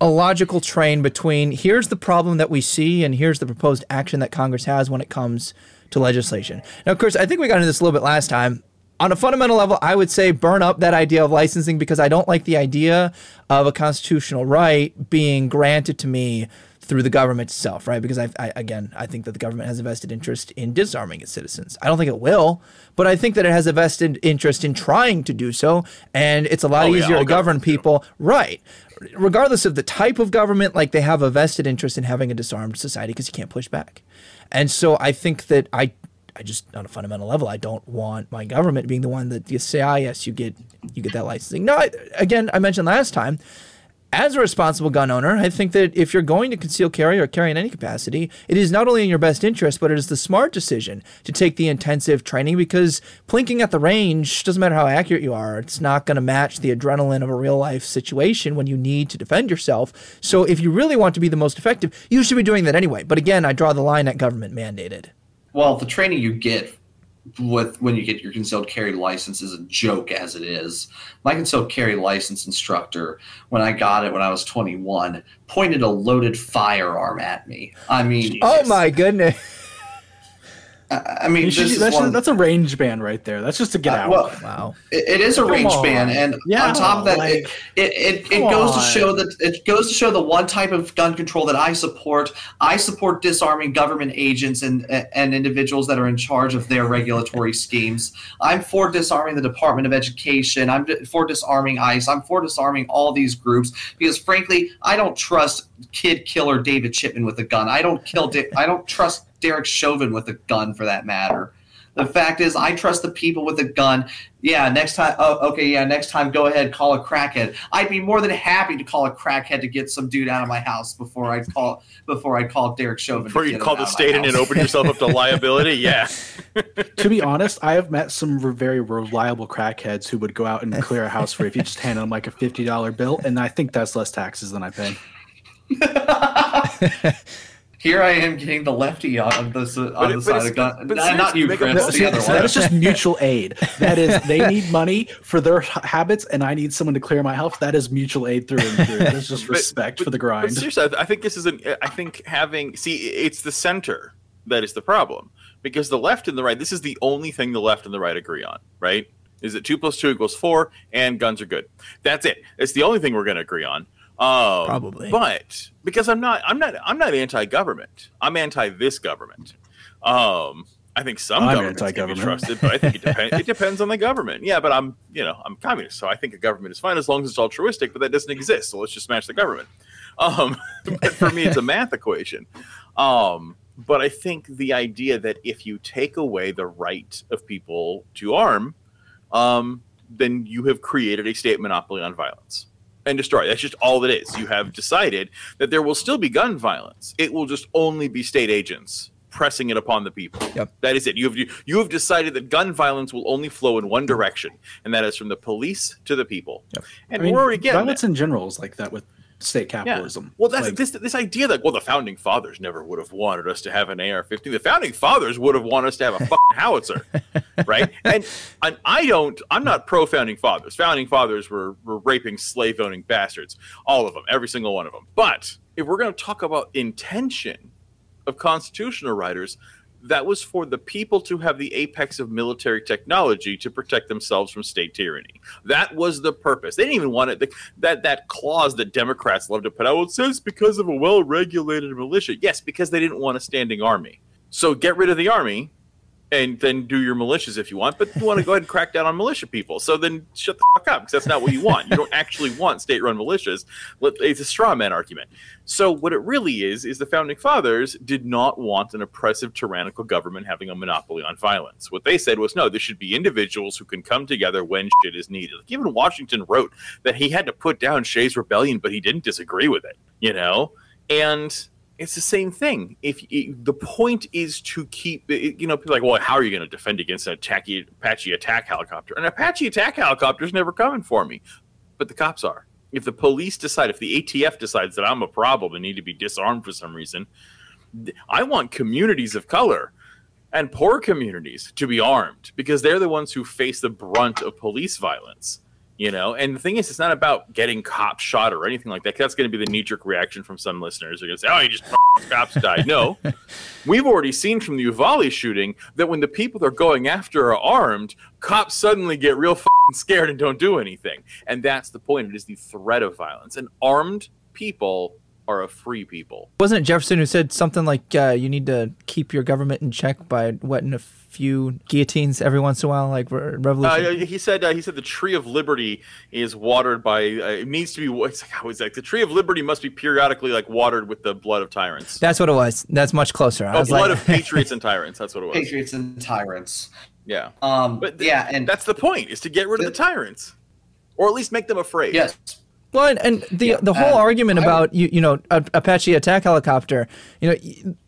a logical train between here's the problem that we see and here's the proposed action that Congress has when it comes to legislation. Now, of course, I think we got into this a little bit last time on a fundamental level, I would say burn up that idea of licensing because I don't like the idea of a constitutional right being granted to me through the government itself, right? Because I, I, again, I think that the government has a vested interest in disarming its citizens. I don't think it will, but I think that it has a vested interest in trying to do so, and it's a lot oh, easier yeah, to govern people, right? Regardless of the type of government, like they have a vested interest in having a disarmed society because you can't push back. And so I think that I I just on a fundamental level, I don't want my government being the one that you say, ah, yes, you get you get that licensing. No, I, again, I mentioned last time, as a responsible gun owner, I think that if you're going to conceal carry or carry in any capacity, it is not only in your best interest, but it is the smart decision to take the intensive training because plinking at the range doesn't matter how accurate you are, it's not going to match the adrenaline of a real life situation when you need to defend yourself. So if you really want to be the most effective, you should be doing that anyway. But again, I draw the line at government mandated. Well, the training you get with when you get your concealed carry license is a joke as it is. My concealed carry license instructor, when I got it when I was 21, pointed a loaded firearm at me. I mean, oh my goodness. I mean, should, that's, one, that's, a range ban right there. That's just to get uh, out. Well, wow, it, it is a Come range on. ban, and yeah, on top of that, like, it it, it, it goes on. to show that it goes to show the one type of gun control that I support. I support disarming government agents and and individuals that are in charge of their regulatory schemes. I'm for disarming the Department of Education. I'm for disarming ICE. I'm for disarming all these groups because, frankly, I don't trust kid killer David Chipman with a gun. I don't kill. I don't trust Derek Chauvin with a gun for that matter. The fact is, I trust the people with a gun. Yeah, next time. Oh, okay. Yeah, next time, go ahead, call a crackhead. I'd be more than happy to call a crackhead to get some dude out of my house before I call before I call Derek Chauvin. Before you call the state in and open yourself up to (laughs) liability. Yeah. to be honest, I have met some very reliable crackheads who would go out and clear a house for you if you just hand them like a fifty dollar bill, and I think that's less taxes than I pay. (laughs) here I am getting the lefty on this uh, on the side of gun. But not, not you, Chris. the other that is just mutual aid. That is, they (laughs) need money for their habits, and I need someone to clear my house. That is mutual aid through and through. There's just (laughs) respect but, for the grind. But seriously, I think this is an. I think having see, it's the center that is the problem because the left and the right. This is the only thing the left and the right agree on, right? Is that two plus two equals four, and guns are good. That's it. It's the only thing we're going to agree on. Um, Probably, but because I'm not, I'm not, I'm not anti-government. I'm anti this government. Um, I think some I'm governments can be trusted, but I think it depends. it (laughs) depends on the government. Yeah, but I'm, you know, I'm communist, so I think a government is fine as long as it's altruistic. But that doesn't exist, so let's just smash the government. Um, (laughs) but for me, it's a math equation. Um, but I think the idea that if you take away the right of people to arm, um, then you have created a state monopoly on violence and destroy. That's just all it is. You have decided that there will still be gun violence. It will just only be state agents pressing it upon the people. Yep. That is it. You have you have decided that gun violence will only flow in one direction, and that is from the police to the people. Yep. And I mean, we're again violence in general is like that with state capitalism. Yeah. Well, that's like, this this idea that well, the founding fathers never would have wanted us to have an AR-15. The founding fathers would have wanted us to have a (laughs) fucking howitzer, right? And, and I don't. I'm not pro founding fathers. Founding fathers were were raping slave owning bastards, all of them, every single one of them. But if we're going to talk about intention of constitutional writers, that was for the people to have the apex of military technology to protect themselves from state tyranny. That was the purpose. They didn't even want it. The, that that clause that Democrats love to put out. Well, it says because of a well-regulated militia. Yes, because they didn't want a standing army. So get rid of the army and then do your militias if you want, but you want to go ahead and crack down on militia people. So then shut the fuck up because that's not what you want. You don't actually want state-run militias. It's a straw man argument. So what it really is is the founding fathers did not want an oppressive, tyrannical government having a monopoly on violence. What they said was no, there should be individuals who can come together when shit is needed. Like even Washington wrote that he had to put down Shays' rebellion, but he didn't disagree with it. You know, and it's the same thing. If it, the point is to keep, it, you know, people like, well, how are you going to defend against an Apache, Apache attack helicopter? An Apache attack helicopter is never coming for me, but the cops are. If the police decide, if the ATF decides that I'm a problem and need to be disarmed for some reason, I want communities of color and poor communities to be armed because they're the ones who face the brunt of police violence you know? And the thing is it's not about getting cops shot or anything like that that's going to be the knee-jerk reaction from some listeners. They're going to say oh you just (laughs) cops died. No. (laughs) We've already seen from the uvalde shooting that when the people they're going after are armed cops suddenly get real scared and don't do anything. And that's the point. It is the threat of violence. And armed people are a free people. Wasn't it Jefferson who said something like uh, you need to keep your government in check by wetting a few guillotines every once in a while, like re- revolution? Uh, he said uh, he said the tree of liberty is watered by uh, it needs to be (laughs) it's like, how is that? the tree of liberty must be periodically like watered with the blood of tyrants. That's what it was. That's much closer. I Oh, was blood like, of patriots and tyrants. That's what it was. Patriots and tyrants. Yeah, Um, but but th- yeah, and that's the point: is to get rid of the tyrants, or at least make them afraid. yes, Well, and, and the Yeah, the whole and argument I- about you you know a, Apache attack helicopter, you know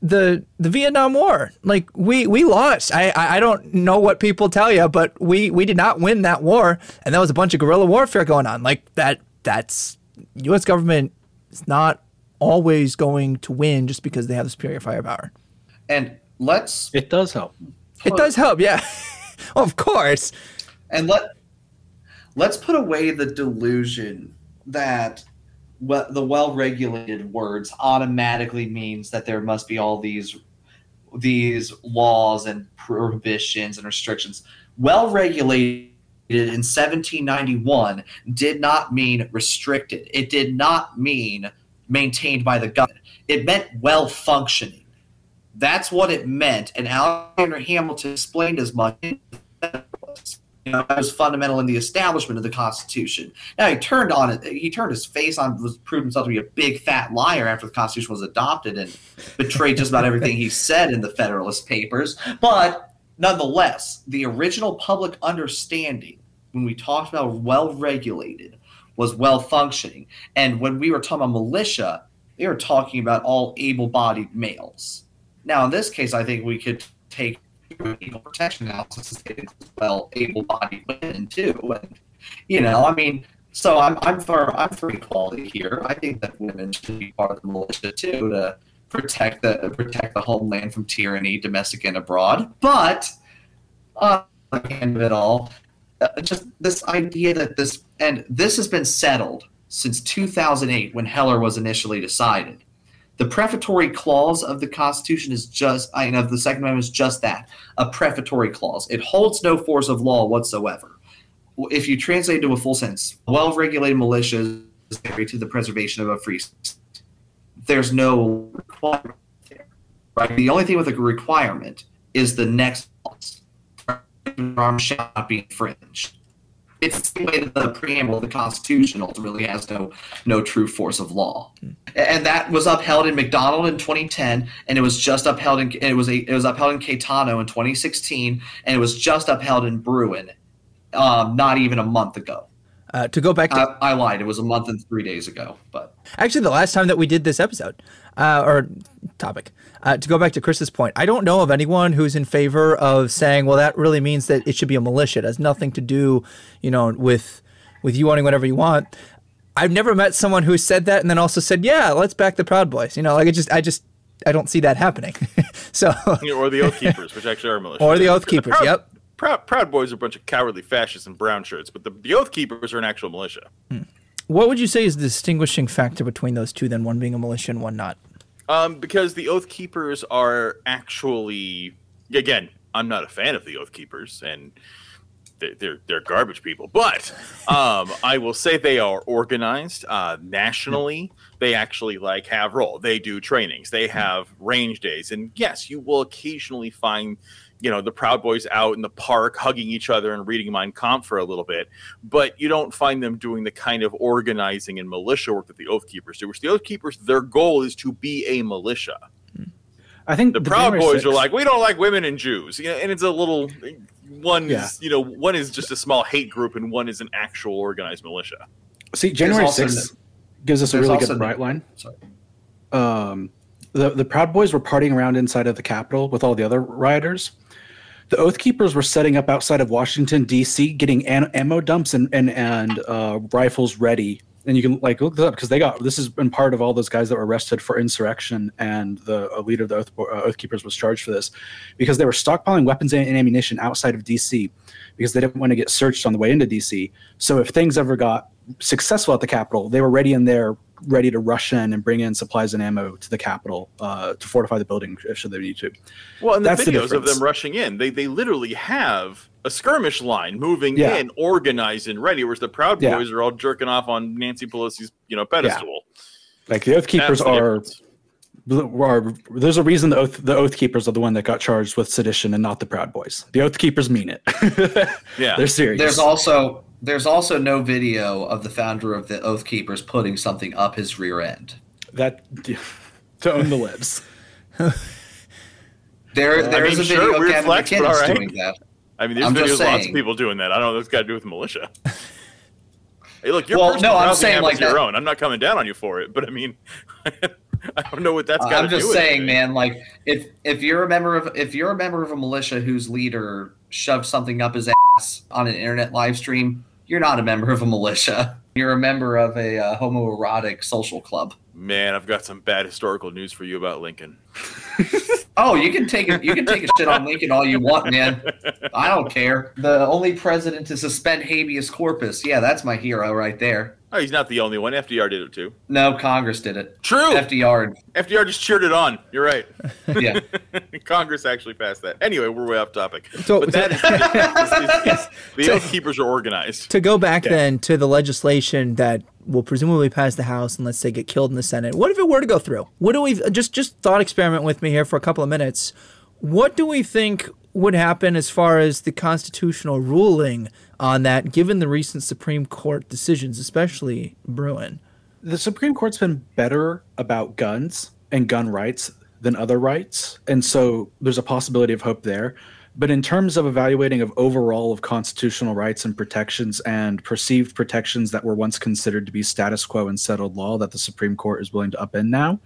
the the Vietnam War, like we we lost. I, I I don't know what people tell you, but we we did not win that war, and that was a bunch of guerrilla warfare going on. Like that that's U.S. government is not always going to win just because they have the superior firepower. and let's It does help. It does help, yeah. (laughs) of course. and let let's put away the delusion that well, the well-regulated words automatically means that there must be all these these laws and prohibitions and restrictions. Well-regulated in 1791 did not mean restricted. It did not mean maintained by the government. It meant well-functioning. That's what it meant, and Alexander Hamilton explained as much you know, that was fundamental in the establishment of the Constitution. Now he turned on it. He turned his face on, was proved himself to be a big fat liar after the Constitution was adopted, and betrayed just about everything he said in the Federalist Papers. But nonetheless, the original public understanding when we talked about well regulated was well functioning, and when we were talking about militia, they were talking about all able-bodied males. Now, in this case, I think we could take equal protection analysis as well able-bodied women too, and you know, I mean, so I'm I'm for I'm for equality here. I think that women should be part of the militia too to protect the protect the homeland from tyranny, domestic and abroad. But on the hand of it all, uh, just this idea that this and this has been settled since 2008 when Heller was initially decided. The prefatory clause of the Constitution is just, uh, I mean, of the Second Amendment is just that a prefatory clause. It holds no force of law whatsoever. If you translate it to a full sentence, well regulated militias to the preservation of a free state. There's no requirement there, right? The only thing with a requirement is the next clause. Arms shall not be infringed. It's the way that the preamble of the Constitution ultimately has no no true force of law, and that was upheld in McDonald in 2010, and it was just upheld in it was a, it was upheld in Caetano in 2016, and it was just upheld in Bruen, um, not even a month ago. Uh, to go back to I, I lied; it was a month and three days ago. But Actually, the last time that we did this episode uh, or topic, uh, to go back to Chris's point, I don't know of anyone who's in favor of saying, "Well, that really means that it should be a militia." It has nothing to do, you know, with with you wanting whatever you want. I've never met someone who said that and then also said, "Yeah, let's back the Proud Boys." You know, like it just, I just, I don't see that happening. (laughs) so, or the Oath Keepers, which actually are militia. or the Oath The Keepers. Proud- Yep. Proud, Proud Boys are a bunch of cowardly fascists in brown shirts, but the, the Oath Keepers are an actual militia. What would you say is the distinguishing factor between those two? Then one being a militia and one not. Um, because the Oath Keepers are actually, again, I'm not a fan of the Oath Keepers, and they're they're, they're garbage people. But (laughs) um, I will say they are organized uh, nationally. They actually like have role. They do trainings. They have range days, and yes, you will occasionally find. You know the Proud Boys out in the park hugging each other and reading Mein Kampf for a little bit, but you don't find them doing the kind of organizing and militia work that the Oath Keepers do. Which the Oath Keepers, their goal is to be a militia I think the Proud January Boys are like, we don't like women and Jews, you know, and it's a little one Yeah. is you know one is just a small hate group and one is an actual organized militia. See, January sixth gives us a really good bright line. sorry. Um, the the Proud Boys were partying around inside of the Capitol with all the other rioters. The Oath Keepers were setting up outside of Washington D.C., getting an- ammo dumps and and and uh, rifles ready. And you can like look this up because they got this has been part of all those guys that were arrested for insurrection, and the leader of the Oath, uh, Oath Keepers was charged for this because they were stockpiling weapons and ammunition outside of D.C. because they didn't want to get searched on the way into D.C. So if things ever got successful at the Capitol, they were ready in there, ready to rush in and bring in supplies and ammo to the Capitol uh, to fortify the building if should they need to. Well, and the That's the videos of them rushing in, they they literally have a skirmish line moving Yeah. in, organized and ready, whereas the Proud Yeah. Boys are all jerking off on Nancy Pelosi's you know pedestal. Like the Oath Keepers are, difference. Are. There's a reason the Oath the Oath Keepers are the one that got charged with sedition and not the Proud Boys. The Oath Keepers mean it. (laughs) Yeah. They're serious. There's also there's also no video of the founder of the Oath Keepers putting something up his rear end. that (laughs) to own the libs. There, I there is mean, a video weird of Gavin flex, but McInnes doing that. I mean, there's I'm videos just lots of people doing that. I don't know what that's got to do with militia. (laughs) hey, look, your Well, personal no, I'm saying like your that- own. I'm not coming down on you for it, but I mean, (laughs) I don't know what that's Uh, got to I'm just saying, man. Like, if if you're a member of if you're a member of a militia whose leader shoved something up his ass on an internet live stream, you're not a member of a militia. You're a member of a uh, homoerotic social club. Man, I've got some bad historical news for you about Lincoln. Oh, you can take it. You can take a shit on Lincoln all you want, man. I don't care. The only president to suspend habeas corpus. Yeah, that's my hero right there. Oh, he's not the only one. FDR did it too. No, Congress did it. True. FDR. FDR just cheered it on. You're right. (laughs) Yeah. (laughs) Congress actually passed that. Anyway, we're way off topic. So- but that is, (laughs) is- is- is- the Oath Keepers are organized. to go back Yeah. then to the legislation that will presumably pass the House and let's say get killed in the Senate. What if it were to go through? What do we just just thought experiment with me here for a couple of minutes? What do we think would happen as far as the constitutional ruling on that, given the recent Supreme Court decisions, especially Bruen? the Supreme Court's been better about guns and gun rights than other rights, and so there's a possibility of hope there. But in terms of evaluating of overall of constitutional rights and protections and perceived protections that were once considered to be status quo and settled law that the Supreme Court is willing to upend now,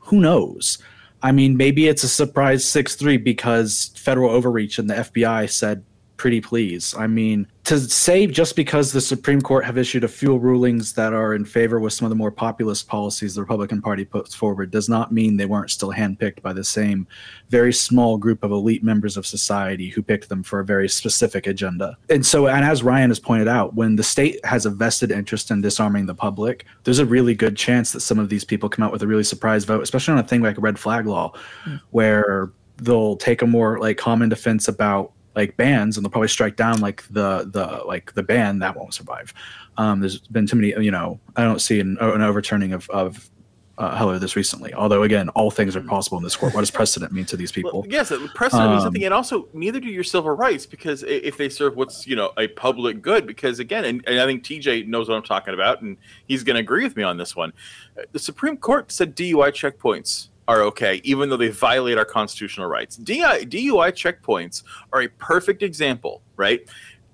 who knows? I mean, maybe it's a surprise 6 3 because federal overreach and the FBI said, pretty please. I mean, to say just because the Supreme Court have issued a few rulings that are in favor with some of the more populist policies the Republican Party puts forward does not mean they weren't still handpicked by the same very small group of elite members of society who picked them for a very specific agenda. And so, and as Ryan has pointed out, when the state has a vested interest in disarming the public, there's a really good chance that some of these people come out with a really surprise vote, especially on a thing like a red flag law, hmm. where they'll take a more like common defense about like bans and they'll probably strike down like the the like the ban that won't survive. Um, there's been too many, you know, I don't see an, an overturning of of uh, Heller this recently. Although again, all things are possible in this court. What does precedent mean to these people? Well, yes, precedent means Um, something, and also neither do your civil rights because if they serve what's you know a public good. Because again, and, and I think TJ knows what I'm talking about, and he's going to agree with me on this one. Uh, The Supreme Court said DUI checkpoints are okay, even though they violate our constitutional rights. DI, DUI checkpoints are a perfect example, right?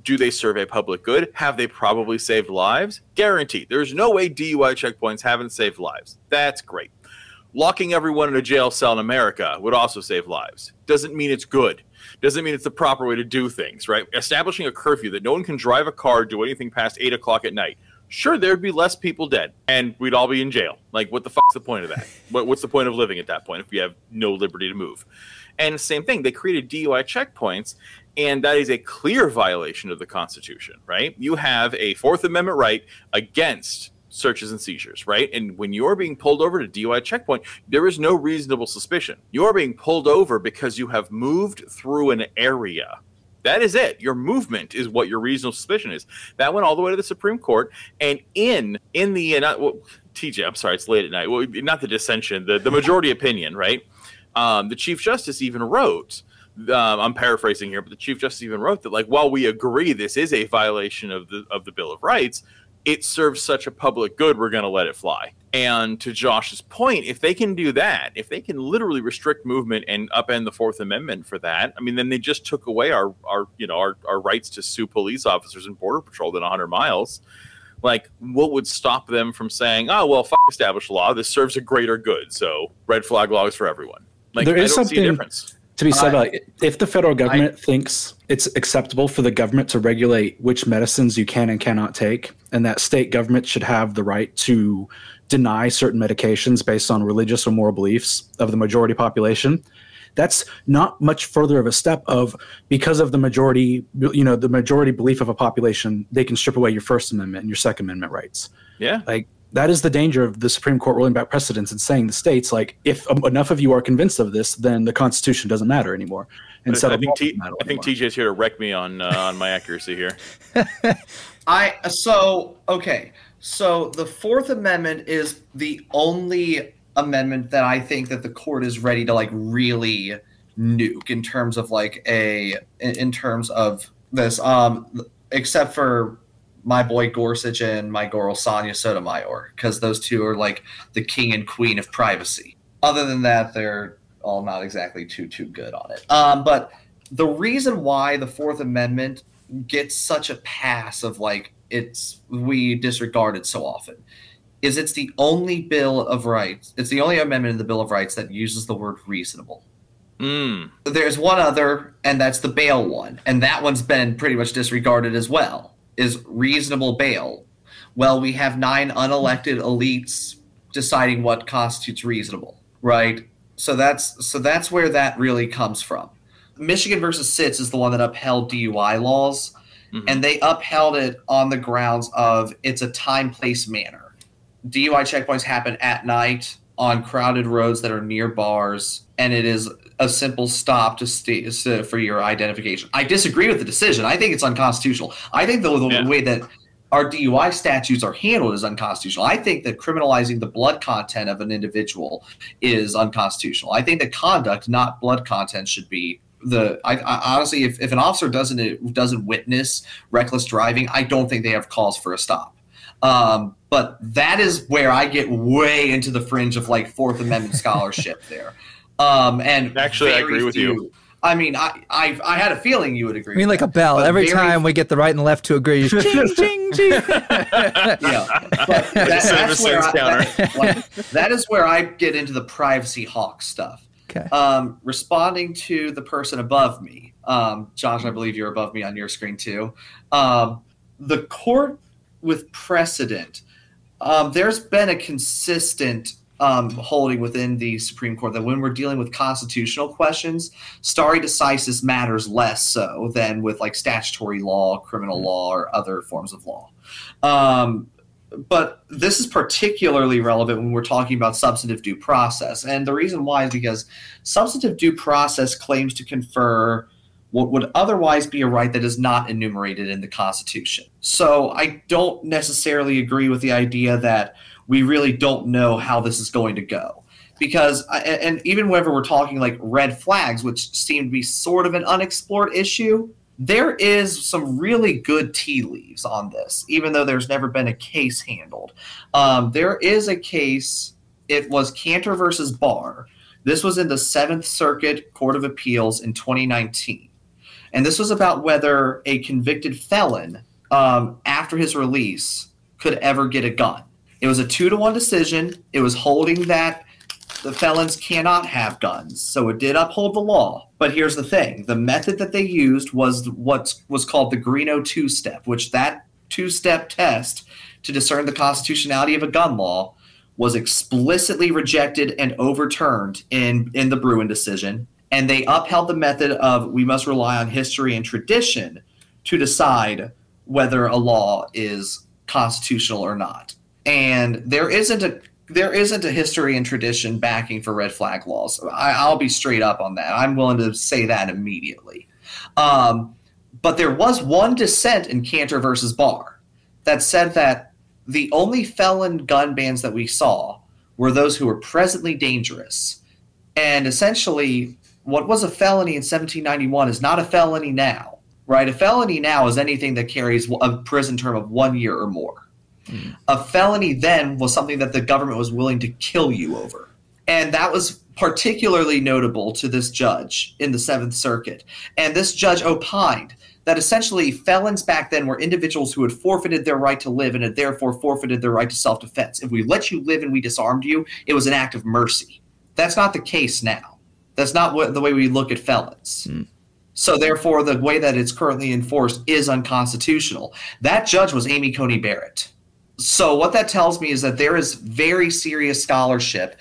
Do they serve a public good? Have they probably saved lives? Guaranteed. There's no way DUI checkpoints haven't saved lives. That's great. Locking everyone in a jail cell in America would also save lives. Doesn't mean it's good. Doesn't mean it's the proper way to do things, right? Establishing a curfew that no one can drive a car, do anything past eight o'clock at night. Sure, there'd be less people dead, and we'd all be in jail. Like, what the fuck's the point of that? (laughs) what, what's the point of living at that point if we have no liberty to move? And same thing, they created DUI checkpoints, and that is a clear violation of the Constitution, right? You have a Fourth Amendment right against searches and seizures, right? And when you're being pulled over to DUI checkpoint, there is no reasonable suspicion. You are being pulled over because you have moved through an area. That is it. Your movement is what your reasonable suspicion is. That went all the way to the Supreme Court, and in in the uh, well, TJ, I'm sorry, it's late at night. Well, not the dissension, the the majority opinion, right? Um, the Chief Justice even wrote. Um, I'm paraphrasing here, but the Chief Justice even wrote that, like, while we agree this is a violation of the of the Bill of Rights, it serves such a public good, we're going to let it fly. And to Josh's point, if they can do that, if they can literally restrict movement and upend the Fourth Amendment for that, I mean, then they just took away our, our you know, our, our rights to sue police officers and border patrol within 100 miles. Like, what would stop them from saying, "Oh, well, fuck established law. This serves a greater good, so red flag laws for everyone." Like, There I don't see a something- difference. To be said I- about it, if the federal government thinks it's acceptable for the government to regulate which medicines you can and cannot take, and that state government should have the right to deny certain medications based on religious or moral beliefs of the majority population, that's not much further of a step of because of the majority, you know, the majority belief of a population, they can strip away your First Amendment and your Second Amendment rights Yeah. like that is the danger of the Supreme Court rolling back precedents and saying the states like if um, enough of you are convinced of this, then the Constitution doesn't matter anymore. And I think, law T- doesn't matter I think. TJ's here to wreck me on uh, on my accuracy here. (laughs) I so okay. So the Fourth Amendment is the only amendment that I think that the court is ready to like really nuke in terms of like a in, in terms of this. Um, except for my boy Gorsuch and my girl Sonia Sotomayor, because those two are like the king and queen of privacy. Other than that, they're all not exactly too too good on it. Um, but the reason why the Fourth Amendment gets such a pass of like it's we disregard it so often is it's the only bill of rights it's the only amendment in the bill of rights that uses the word reasonable Mm. there's one other and that's the bail one and that one's been pretty much disregarded as well is reasonable bail. Well we have nine unelected elites deciding what constitutes reasonable right? So that's so that's where that really comes from. Michigan versus sitz is the one that upheld dui laws Mhm. and they upheld it on the grounds of it's a time place manner. Dui checkpoints happen at night on crowded roads that are near bars and it is a simple stop to so- for your identification i disagree with the decision i think it's unconstitutional i think the, the Yeah. way that our DUI statutes are handled is unconstitutional. I think that criminalizing the blood content of an individual is unconstitutional. I think that conduct, not blood content, should be the. I, I honestly, if, if an officer doesn't doesn't witness reckless driving, I don't think they have cause for a stop. Um, but that is where I get way into the fringe of like Fourth Amendment (laughs) scholarship there. Um, and Actually, I very agree with you. I mean, I, I I had a feeling you would agree. I mean, with like a bell. Every time we get the right and left to agree, (laughs) ching, ching, ching. (laughs) yeah, but (laughs) that, that's where I, that, like, that is where I get into the privacy hawk stuff. Okay. Um, responding to the person above me, um, Josh, I believe you're above me on your screen too. Um, the court with precedent, um, there's been a consistent um, holding within the Supreme Court that when we're dealing with constitutional questions, stare decisis matters less so than with like statutory law, criminal law, or other forms of law. Um, but this is particularly relevant when we're talking about substantive due process. And the reason why is because substantive due process claims to confer what would otherwise be a right that is not enumerated in the Constitution. So I don't necessarily agree with the idea that we really don't know how this is going to go. Because, and even whenever we're talking like red flags, which seem to be sort of an unexplored issue, there is some really good tea leaves on this, even though there's never been a case handled. Um, there is a case, it was Kanter versus Barr. This was in the Seventh Circuit Court of Appeals in 2019. And this was about whether a convicted felon, um, after his release, could ever get a gun. It was a two to one decision. It was holding that the felons cannot have guns. So it did uphold the law. But here's the thing the method that they used was what was called the Greeno two step, which that two step test to discern the constitutionality of a gun law was explicitly rejected and overturned in, in the Bruen decision. And they upheld the method of we must rely on history and tradition to decide whether a law is constitutional or not. And there isn't a there isn't a history and tradition backing for red flag laws. I, I'll be straight up on that. I'm willing to say that immediately. Um, but there was one dissent in Kanter versus Barr that said that the only felon gun bans that we saw were those who were presently dangerous. And essentially, what was a felony in 1791 is not a felony now, right? A felony now is anything that carries a prison term of one year or more. A felony then was something that the government was willing to kill you over. And that was particularly notable to this judge in the Seventh Circuit. And this judge opined that essentially felons back then were individuals who had forfeited their right to live and had therefore forfeited their right to self defense. If we let you live and we disarmed you, it was an act of mercy. That's not the case now. That's not what, the way we look at felons. Hmm. So therefore, the way that it's currently enforced is unconstitutional. That judge was Amy Coney Barrett. So what that tells me is that there is very serious scholarship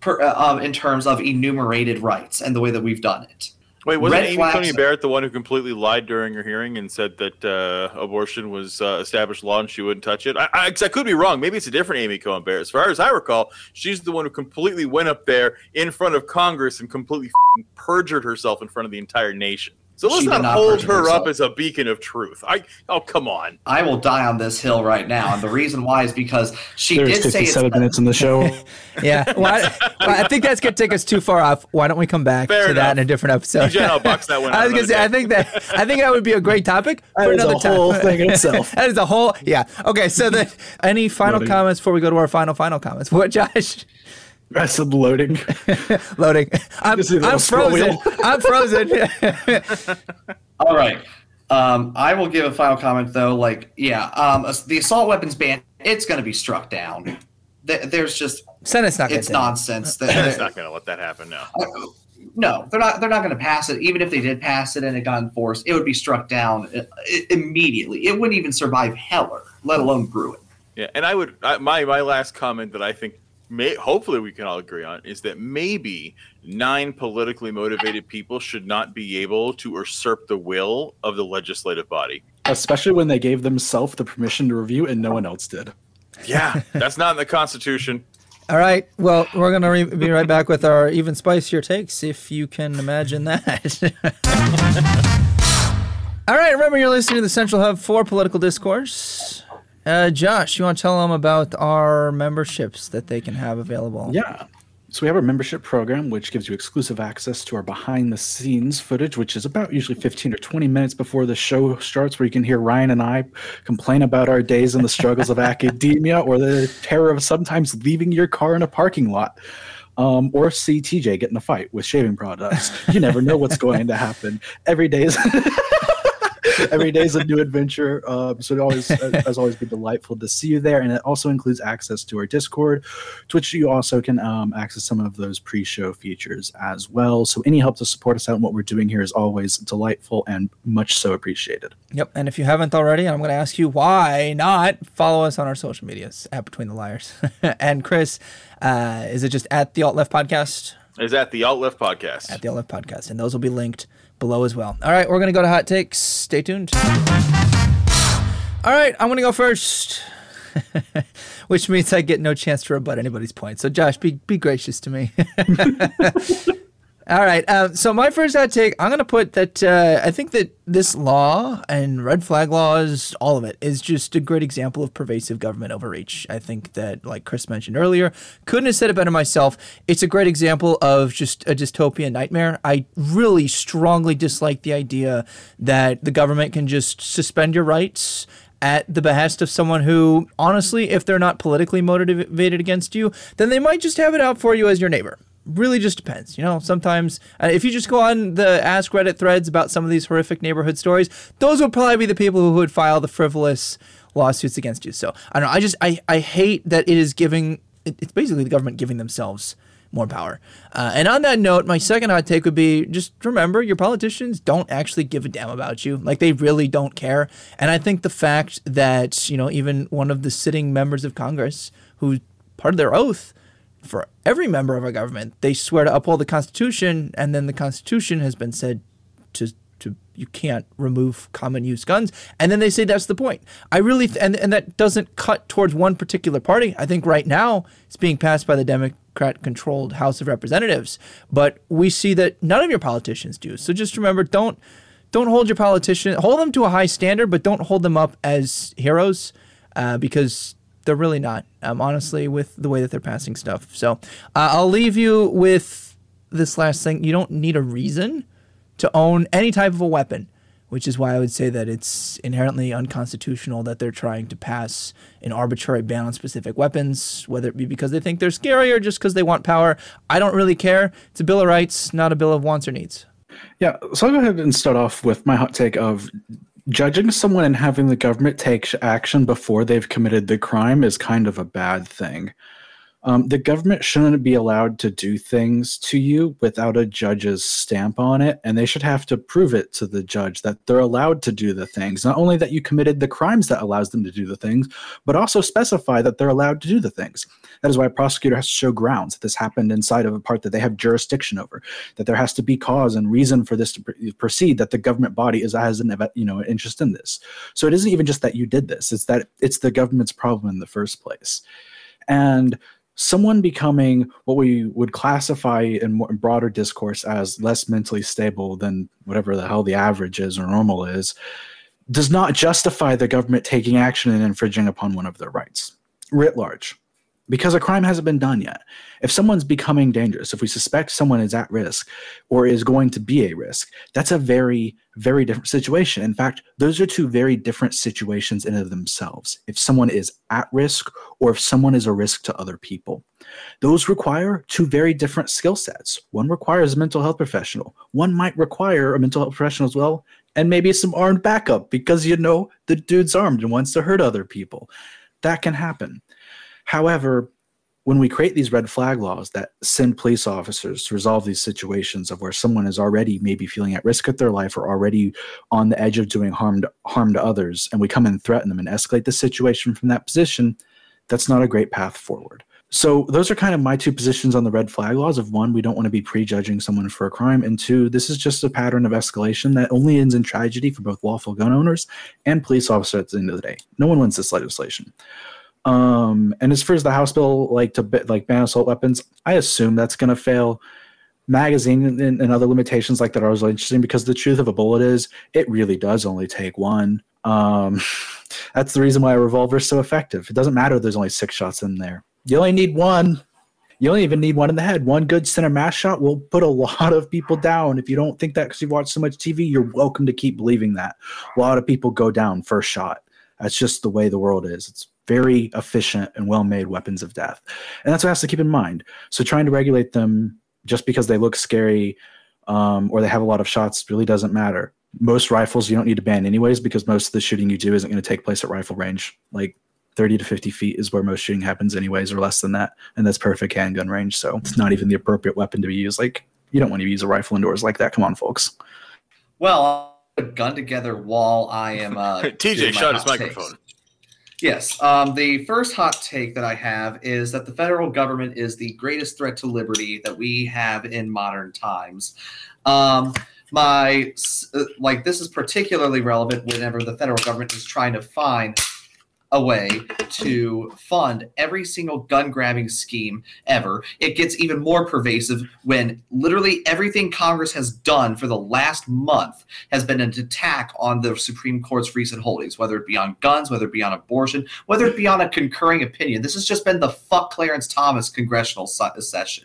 per, uh, um, in terms of enumerated rights and the way that we've done it. Wait, wasn't Red Amy flags- Coney Barrett the one who completely lied during her hearing and said that uh, abortion was uh, established law and she wouldn't touch it? I, I, I could be wrong. Maybe it's a different Amy Coney Barrett. As far as I recall, she's the one who completely went up there in front of Congress and completely f***ing perjured herself in front of the entire nation. So let's not not hold perjure her up as a beacon of truth. I oh come on. I will die on this hill right now, and the reason why is because she There's did say it's 57 minutes in the show. (laughs) Yeah, well, I, well, I think that's gonna take us too far off. Why don't we come back Fair to that in a different episode? TJ, I'll box that one (laughs) I was gonna another say, I think that I think that would be a great topic That for is a another time. whole thing in itself. (laughs) that is a whole yeah. Okay, so the any final Loading. comments comments before we go to our final final comments? What, Josh? I said loading. (laughs) Loading. I'm, Just do the (laughs) I'm frozen. I'm (laughs) frozen. All right. Um, I will give a final comment though. Like, yeah, um, the assault weapons ban, it's going to be struck down. There's just, Senate's not gonna it's do it. nonsense. That- It's not going to let that happen now. no, they're not. They're not going to pass it. Even if they did pass it and it got enforced, it would be struck down uh, immediately. It wouldn't even survive Heller, let alone Gruen. Yeah, and I would I, my my last comment that I think may hopefully we can all agree on is that maybe nine politically motivated people should not be able to usurp the will of the legislative body. Especially when they gave themselves the permission to review and no one else did. Yeah, that's not in the Constitution. All right. Well, we're gonna re- be right back with our even spicier takes, if you can imagine that. (laughs) All right. Remember, you're listening to the Central Hub for Political Discourse. Uh, Josh, you want to tell them about our memberships that they can have available? Yeah. So we have our membership program, which gives you exclusive access to our behind the scenes footage, which is about usually 15 or 20 minutes before the show starts, where you can hear Ryan and I complain about our days and the struggles of (laughs) academia or the terror of sometimes leaving your car in a parking lot. Um, or see TJ get in a fight with shaving products. You never know what's going to happen. Every day is (laughs) (laughs) every day is a new adventure. Um, so it always uh, has always been delightful to see you there, and it also includes access to our Discord, to which you also can um, access some of those pre-show features as well. So any help to support us out in what we're doing here is always delightful and much so appreciated. Yep. And if you haven't already, I'm going to ask you why not follow us on our social medias at Between the Liars. (laughs) and Chris, uh, is it just at the Alt Left Podcast? Is that the Alt Left podcast? At the Alt Left Podcast, and those will be linked below as well. All right, we're going to go to hot takes. Stay tuned. All right, I'm going to go first. (laughs) Which means I get no chance to rebut anybody's point. So, Josh, be be gracious to me. (laughs) (laughs) All right. Um, so my first hot take, I'm going to put that uh, I think that this law and red flag laws, all of it, is just a great example of pervasive government overreach. I think that, like Chris mentioned earlier, couldn't have said it better myself. It's a great example of just a dystopian nightmare. I really strongly dislike the idea that the government can just suspend your rights at the behest of someone who, honestly, if they're not politically motivated against you, then they might just have it out for you as your neighbor really just depends. You know, sometimes uh, if you just go on the Ask Reddit threads about some of these horrific neighborhood stories, those would probably be the people who would file the frivolous lawsuits against you. So I don't know. I just I I hate that it is giving. It, it's basically the government giving themselves more power. Uh, and on that note, my second hot take would be just remember your politicians don't actually give a damn about you. Like they really don't care. And I think the fact that, you know, even one of the sitting members of Congress who part of their oath for every member of our government, they swear to uphold the Constitution, and then the Constitution has been said to to you can't remove common use guns, and then they say that's the point. I really th- and and that doesn't cut towards one particular party. I think right now it's being passed by the Democrat-controlled House of Representatives, but we see that none of your politicians do. So just remember, don't don't hold your politician hold them to a high standard, but don't hold them up as heroes, uh, because they're really not. Um, honestly, with the way that they're passing stuff. So uh, I'll leave you with this last thing. You don't need a reason to own any type of a weapon, which is why I would say that it's inherently unconstitutional that they're trying to pass an arbitrary ban on specific weapons, whether it be because they think they're scary or just because they want power. I don't really care. It's a Bill of Rights, not a Bill of Wants or Needs. Yeah, so I'll go ahead and start off with my hot take of judging someone and having the government take action before they've committed the crime is kind of a bad thing. Um, the government shouldn't be allowed to do things to you without a judge's stamp on it, and they should have to prove it to the judge that they're allowed to do the things. Not only that you committed the crimes that allows them to do the things, but also specify that they're allowed to do the things. That is why a prosecutor has to show grounds that this happened inside of a part that they have jurisdiction over, that there has to be cause and reason for this to pr- proceed, that the government body is has an you know interest in this. So it isn't even just that you did this; it's that it's the government's problem in the first place. And someone becoming what we would classify in broader discourse as less mentally stable than whatever the hell the average is or normal is does not justify the government taking action and infringing upon one of their rights writ large because a crime hasn't been done yet. If someone's becoming dangerous, if we suspect someone is at risk or is going to be a risk, that's a very, very different situation. In fact, those are two very different situations in of themselves. If someone is at risk or if someone is a risk to other people, those require two very different skill sets. One requires a mental health professional. One might require a mental health professional as well, and maybe some armed backup because you know the dude's armed and wants to hurt other people. That can happen However, when we create these red flag laws that send police officers to resolve these situations of where someone is already maybe feeling at risk of their life or already on the edge of doing harm to, harm to others, and we come and threaten them and escalate the situation from that position, that's not a great path forward. So those are kind of my two positions on the red flag laws of one, we don't want to be prejudging someone for a crime, and two, this is just a pattern of escalation that only ends in tragedy for both lawful gun owners and police officers at the end of the day. No one wins this legislation. Um, and as far as the House bill, like to like ban assault weapons, I assume that's going to fail. Magazine and, and, other limitations like that are also interesting because the truth of a bullet is it really does only take one. Um, (laughs) that's the reason why a revolver is so effective. It doesn't matter there's only six shots in there. You only need one. You only even need one in the head. One good center mass shot will put a (laughs) lot of people down. If you don't think that because you've watched so much TV, you're welcome to keep believing that. A lot of people go down first shot. That's just the way the world is. It's very efficient and well made weapons of death. And that's what has to keep in mind. So trying to regulate them just because they look scary um, or they have a lot of shots really doesn't matter. Most rifles you don't need to ban anyways because most of the shooting you do isn't going to take place at rifle range. Like 30 to 50 feet is where most shooting happens anyways or less than that. And that's perfect handgun range. So it's not even the appropriate weapon to be used. Like you don't want to use a rifle indoors like that. Come on, folks. Well, a gun together while I am uh, (laughs) TJ shut his microphone. Takes. Yes. Um, the first hot take that I have is that the federal government is the greatest threat to liberty that we have in modern times. Um, my uh, like this is particularly relevant whenever the federal government is trying to find a way to fund every single gun grabbing scheme ever. It gets even more pervasive when literally everything Congress has done for the last month has been an attack on the Supreme Court's recent holdings, whether it be on guns, whether it be on abortion, whether it be on a concurring opinion. This has just been the fuck Clarence Thomas congressional session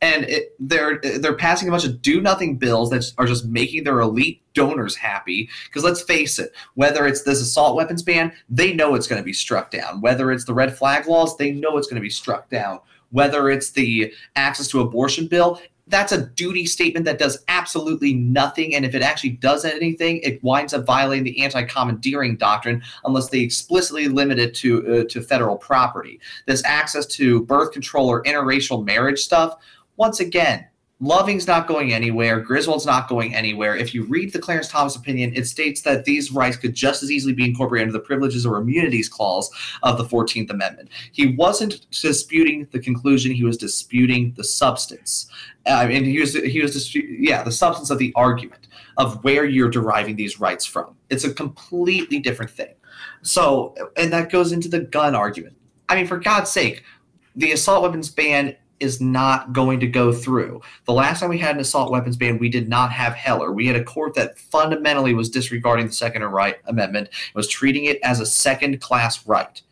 and it, they're they're passing a bunch of do nothing bills that are just making their elite donors happy. Because let's face it, whether it's this assault weapons ban, they know it's going to be struck down. Whether it's the red flag laws, they know it's going to be struck down. Whether it's the access to abortion bill, that's a duty statement that does absolutely nothing. And if it actually does anything, it winds up violating the anti-commandeering doctrine unless they explicitly limit it to uh, to federal property. This access to birth control or interracial marriage stuff once again, Loving's not going anywhere. Griswold's not going anywhere. If you read the Clarence Thomas opinion, it states that these rights could just as easily be incorporated into the privileges or immunities clause of the 14th Amendment. He wasn't disputing the conclusion, he was disputing the substance. Uh, and he was, he was yeah, the substance of the argument of where you're deriving these rights from. It's a completely different thing. So, and that goes into the gun argument. I mean, for God's sake, the assault weapons ban is not going to go through. The last time we had an assault weapons ban, we did not have Heller. We had a court that fundamentally was disregarding the Second Amendment, was treating it as a second class right.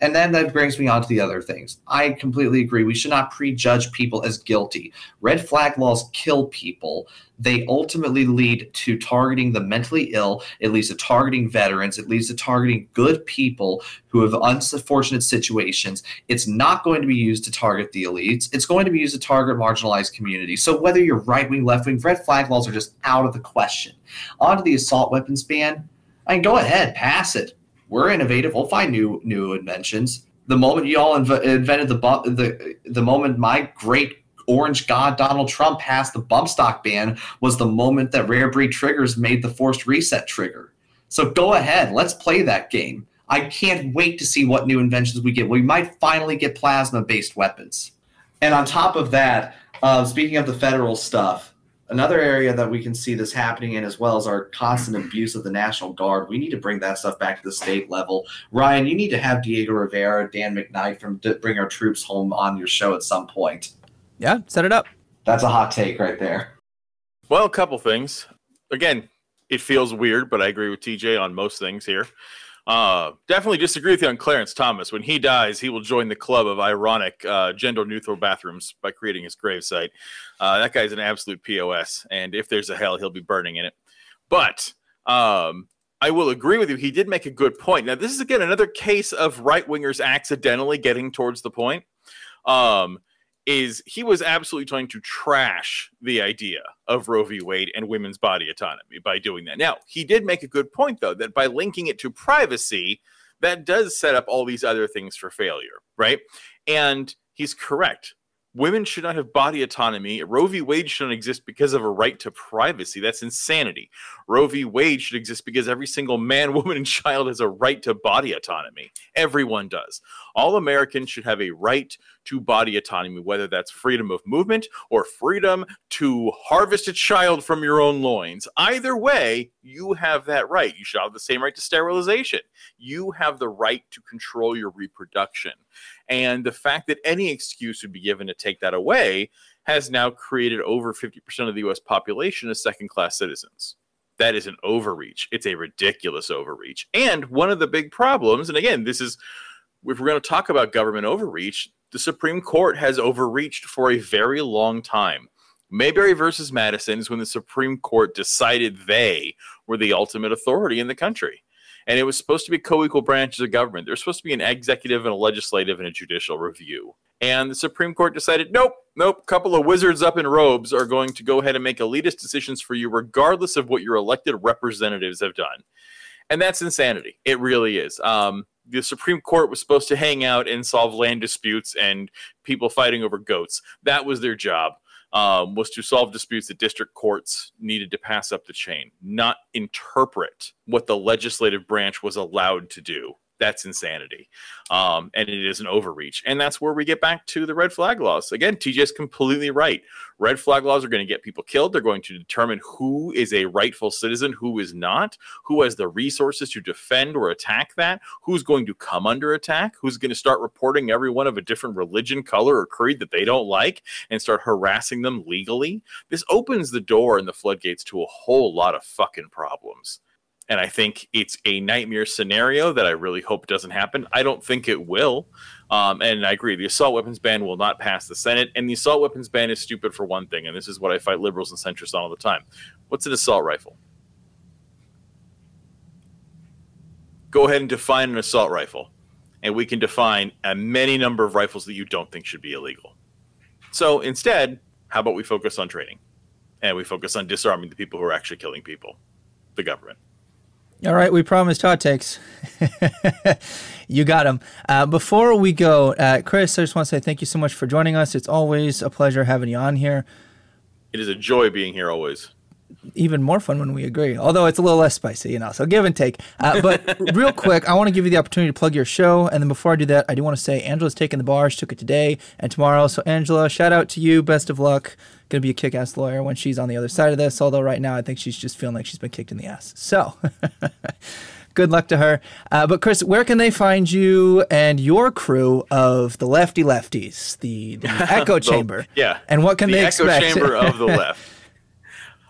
And then that brings me on to the other things. I completely agree. We should not prejudge people as guilty. Red flag laws kill people. They ultimately lead to targeting the mentally ill. It leads to targeting veterans. It leads to targeting good people who have unfortunate situations. It's not going to be used to target the elites. It's going to be used to target marginalized communities. So whether you're right wing, left wing, red flag laws are just out of the question. On to the assault weapons ban. I mean, go ahead, pass it we're innovative. We'll find new new inventions. The moment y'all inv- invented the bump, the the moment my great orange god Donald Trump passed the bump stock ban was the moment that rare breed triggers made the forced reset trigger. So go ahead, let's play that game. I can't wait to see what new inventions we get. We might finally get plasma based weapons. And on top of that, uh, speaking of the federal stuff, Another area that we can see this happening in as well is our constant abuse of the National Guard. We need to bring that stuff back to the state level. Ryan, you need to have Diego Rivera, Dan McKnight from Bring Our Troops Home on your show at some point. Yeah, set it up. That's a hot take right there. Well, a couple things. Again, it feels weird, but I agree with TJ on most things here. Uh, definitely disagree with you on Clarence Thomas. When he dies, he will join the club of ironic uh, gender neutral bathrooms by creating his gravesite. Uh, that guy's an absolute POS, and if there's a hell, he'll be burning in it. But um, I will agree with you. He did make a good point. Now, this is again another case of right wingers accidentally getting towards the point. Um, is he was absolutely trying to trash the idea of Roe v. Wade and women's body autonomy by doing that. Now, he did make a good point, though, that by linking it to privacy, that does set up all these other things for failure, right? And he's correct women should not have body autonomy. Roe v. Wade shouldn't exist because of a right to privacy. That's insanity. Roe v. Wade should exist because every single man, (laughs) woman, and child has a right to body autonomy. Everyone does. All Americans should have a right to body autonomy, whether that's freedom of movement or freedom to harvest a child from your own loins. Either way, you have that right. You should have the same right to sterilization. You have the right to control your reproduction. And the fact that any excuse would be given to take that away has now created over 50% of the US population as second class citizens. That is an overreach. It's a ridiculous overreach. And one of the big problems, and again, this is if we're going to talk about government overreach, the Supreme Court has overreached for a very long time. Marbury versus Madison is when the Supreme Court decided they were the ultimate authority in the country. And it was supposed to be co equal branches of government. There's supposed to be an executive and a legislative and a judicial review. And the Supreme Court decided, nope, nope, a couple of wizards up in robes are going to go ahead and make elitist decisions for you, regardless of what your elected representatives have done. And that's insanity. It really is. Um, the Supreme Court was supposed to hang out and solve land disputes and people fighting over goats. That was their job. Um, was to solve disputes that district courts needed to pass up the chain, not interpret what the legislative branch was allowed to do that's insanity. Um, and it is an overreach. And that's where we get back to the red flag laws. Again, TJ is completely right. Red flag laws are going to get people killed. They're going to determine who is a rightful citizen, who is not, who has the resources to defend or attack that, who's going to come under attack, who's going to start reporting everyone of a different religion, color, or creed that they don't like and start harassing them legally. This opens the door and the floodgates to a whole lot of fucking problems. And I think it's a nightmare scenario that I really hope doesn't happen. I don't think it will. Um, and I agree, the assault weapons ban will not pass the Senate. And the assault weapons ban is stupid for one thing. And this is what I fight liberals and centrists on all the time. What's an assault rifle? Go ahead and define an assault rifle. And we can define a many number of rifles that you don't think should be illegal. So instead, how about we focus on training? And we focus on disarming the people who are actually killing people, the government. All right, we promised hot takes. (laughs) you got them. Uh, before we go, uh, Chris, I just want to say thank you so much for joining us. It's always a pleasure having you on here. It is a joy being here always. Even more fun when we agree, although it's a little less spicy, you know. So give and take. Uh, but (laughs) real quick, I want to give you the opportunity to plug your show, and then before I do that, I do want to say Angela's taking the bar. She took it today and tomorrow. So Angela, shout out to you. Best of luck going to be a kick ass lawyer when she's on the other side of this. Although right now, I think she's just feeling like she's been kicked in the ass. So. (laughs) good luck to her. Uh, but Chris, where can they find you and your crew of the Lefty Lefties, the, the (laughs) Echo Chamber? yeah. And what can the they Echo expect? Chamber of the Left.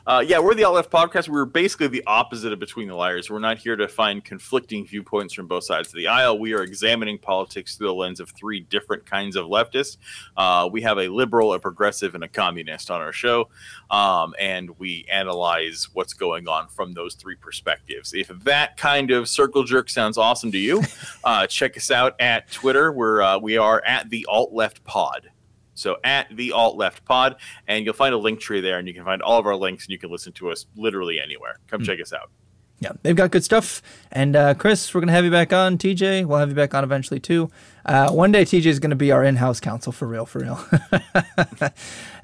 Uh, yeah, we're the Alt Left podcast. We're basically the opposite of Between the Liars. We're not here to find conflicting viewpoints from both sides of the aisle. We are examining politics through the lens of three different kinds of leftists. Uh, we have a liberal, a progressive, and a communist on our show, um, and we analyze what's going on from those three perspectives. If that kind of circle jerk sounds awesome to you, (laughs) uh, check us out at Twitter. We're uh, we are at the Alt Left Pod. So at the Alt Left Pod, and you'll find a link tree there, and you can find all of our links, and you can listen to us literally anywhere. Come mm. check us out. Yeah, they've got good stuff. And uh, Chris, we're gonna have you back on. TJ, we'll have you back on eventually too. Uh, one day, TJ is gonna be our in-house counsel for real, for real. (laughs)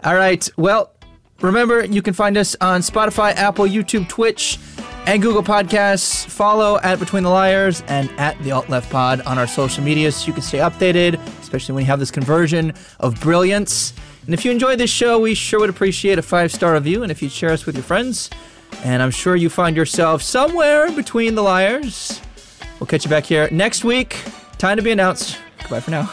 all right. Well, remember you can find us on Spotify, Apple, YouTube, Twitch and Google Podcasts. Follow at Between the Liars and at the Alt Left Pod on our social media so you can stay updated, especially when you have this conversion of brilliance. And if you enjoyed this show, we sure would appreciate a five star review and if you'd share us with your friends. And I'm sure you find yourself somewhere between the liars. We'll catch you back here next week. Time to be announced. Goodbye for now.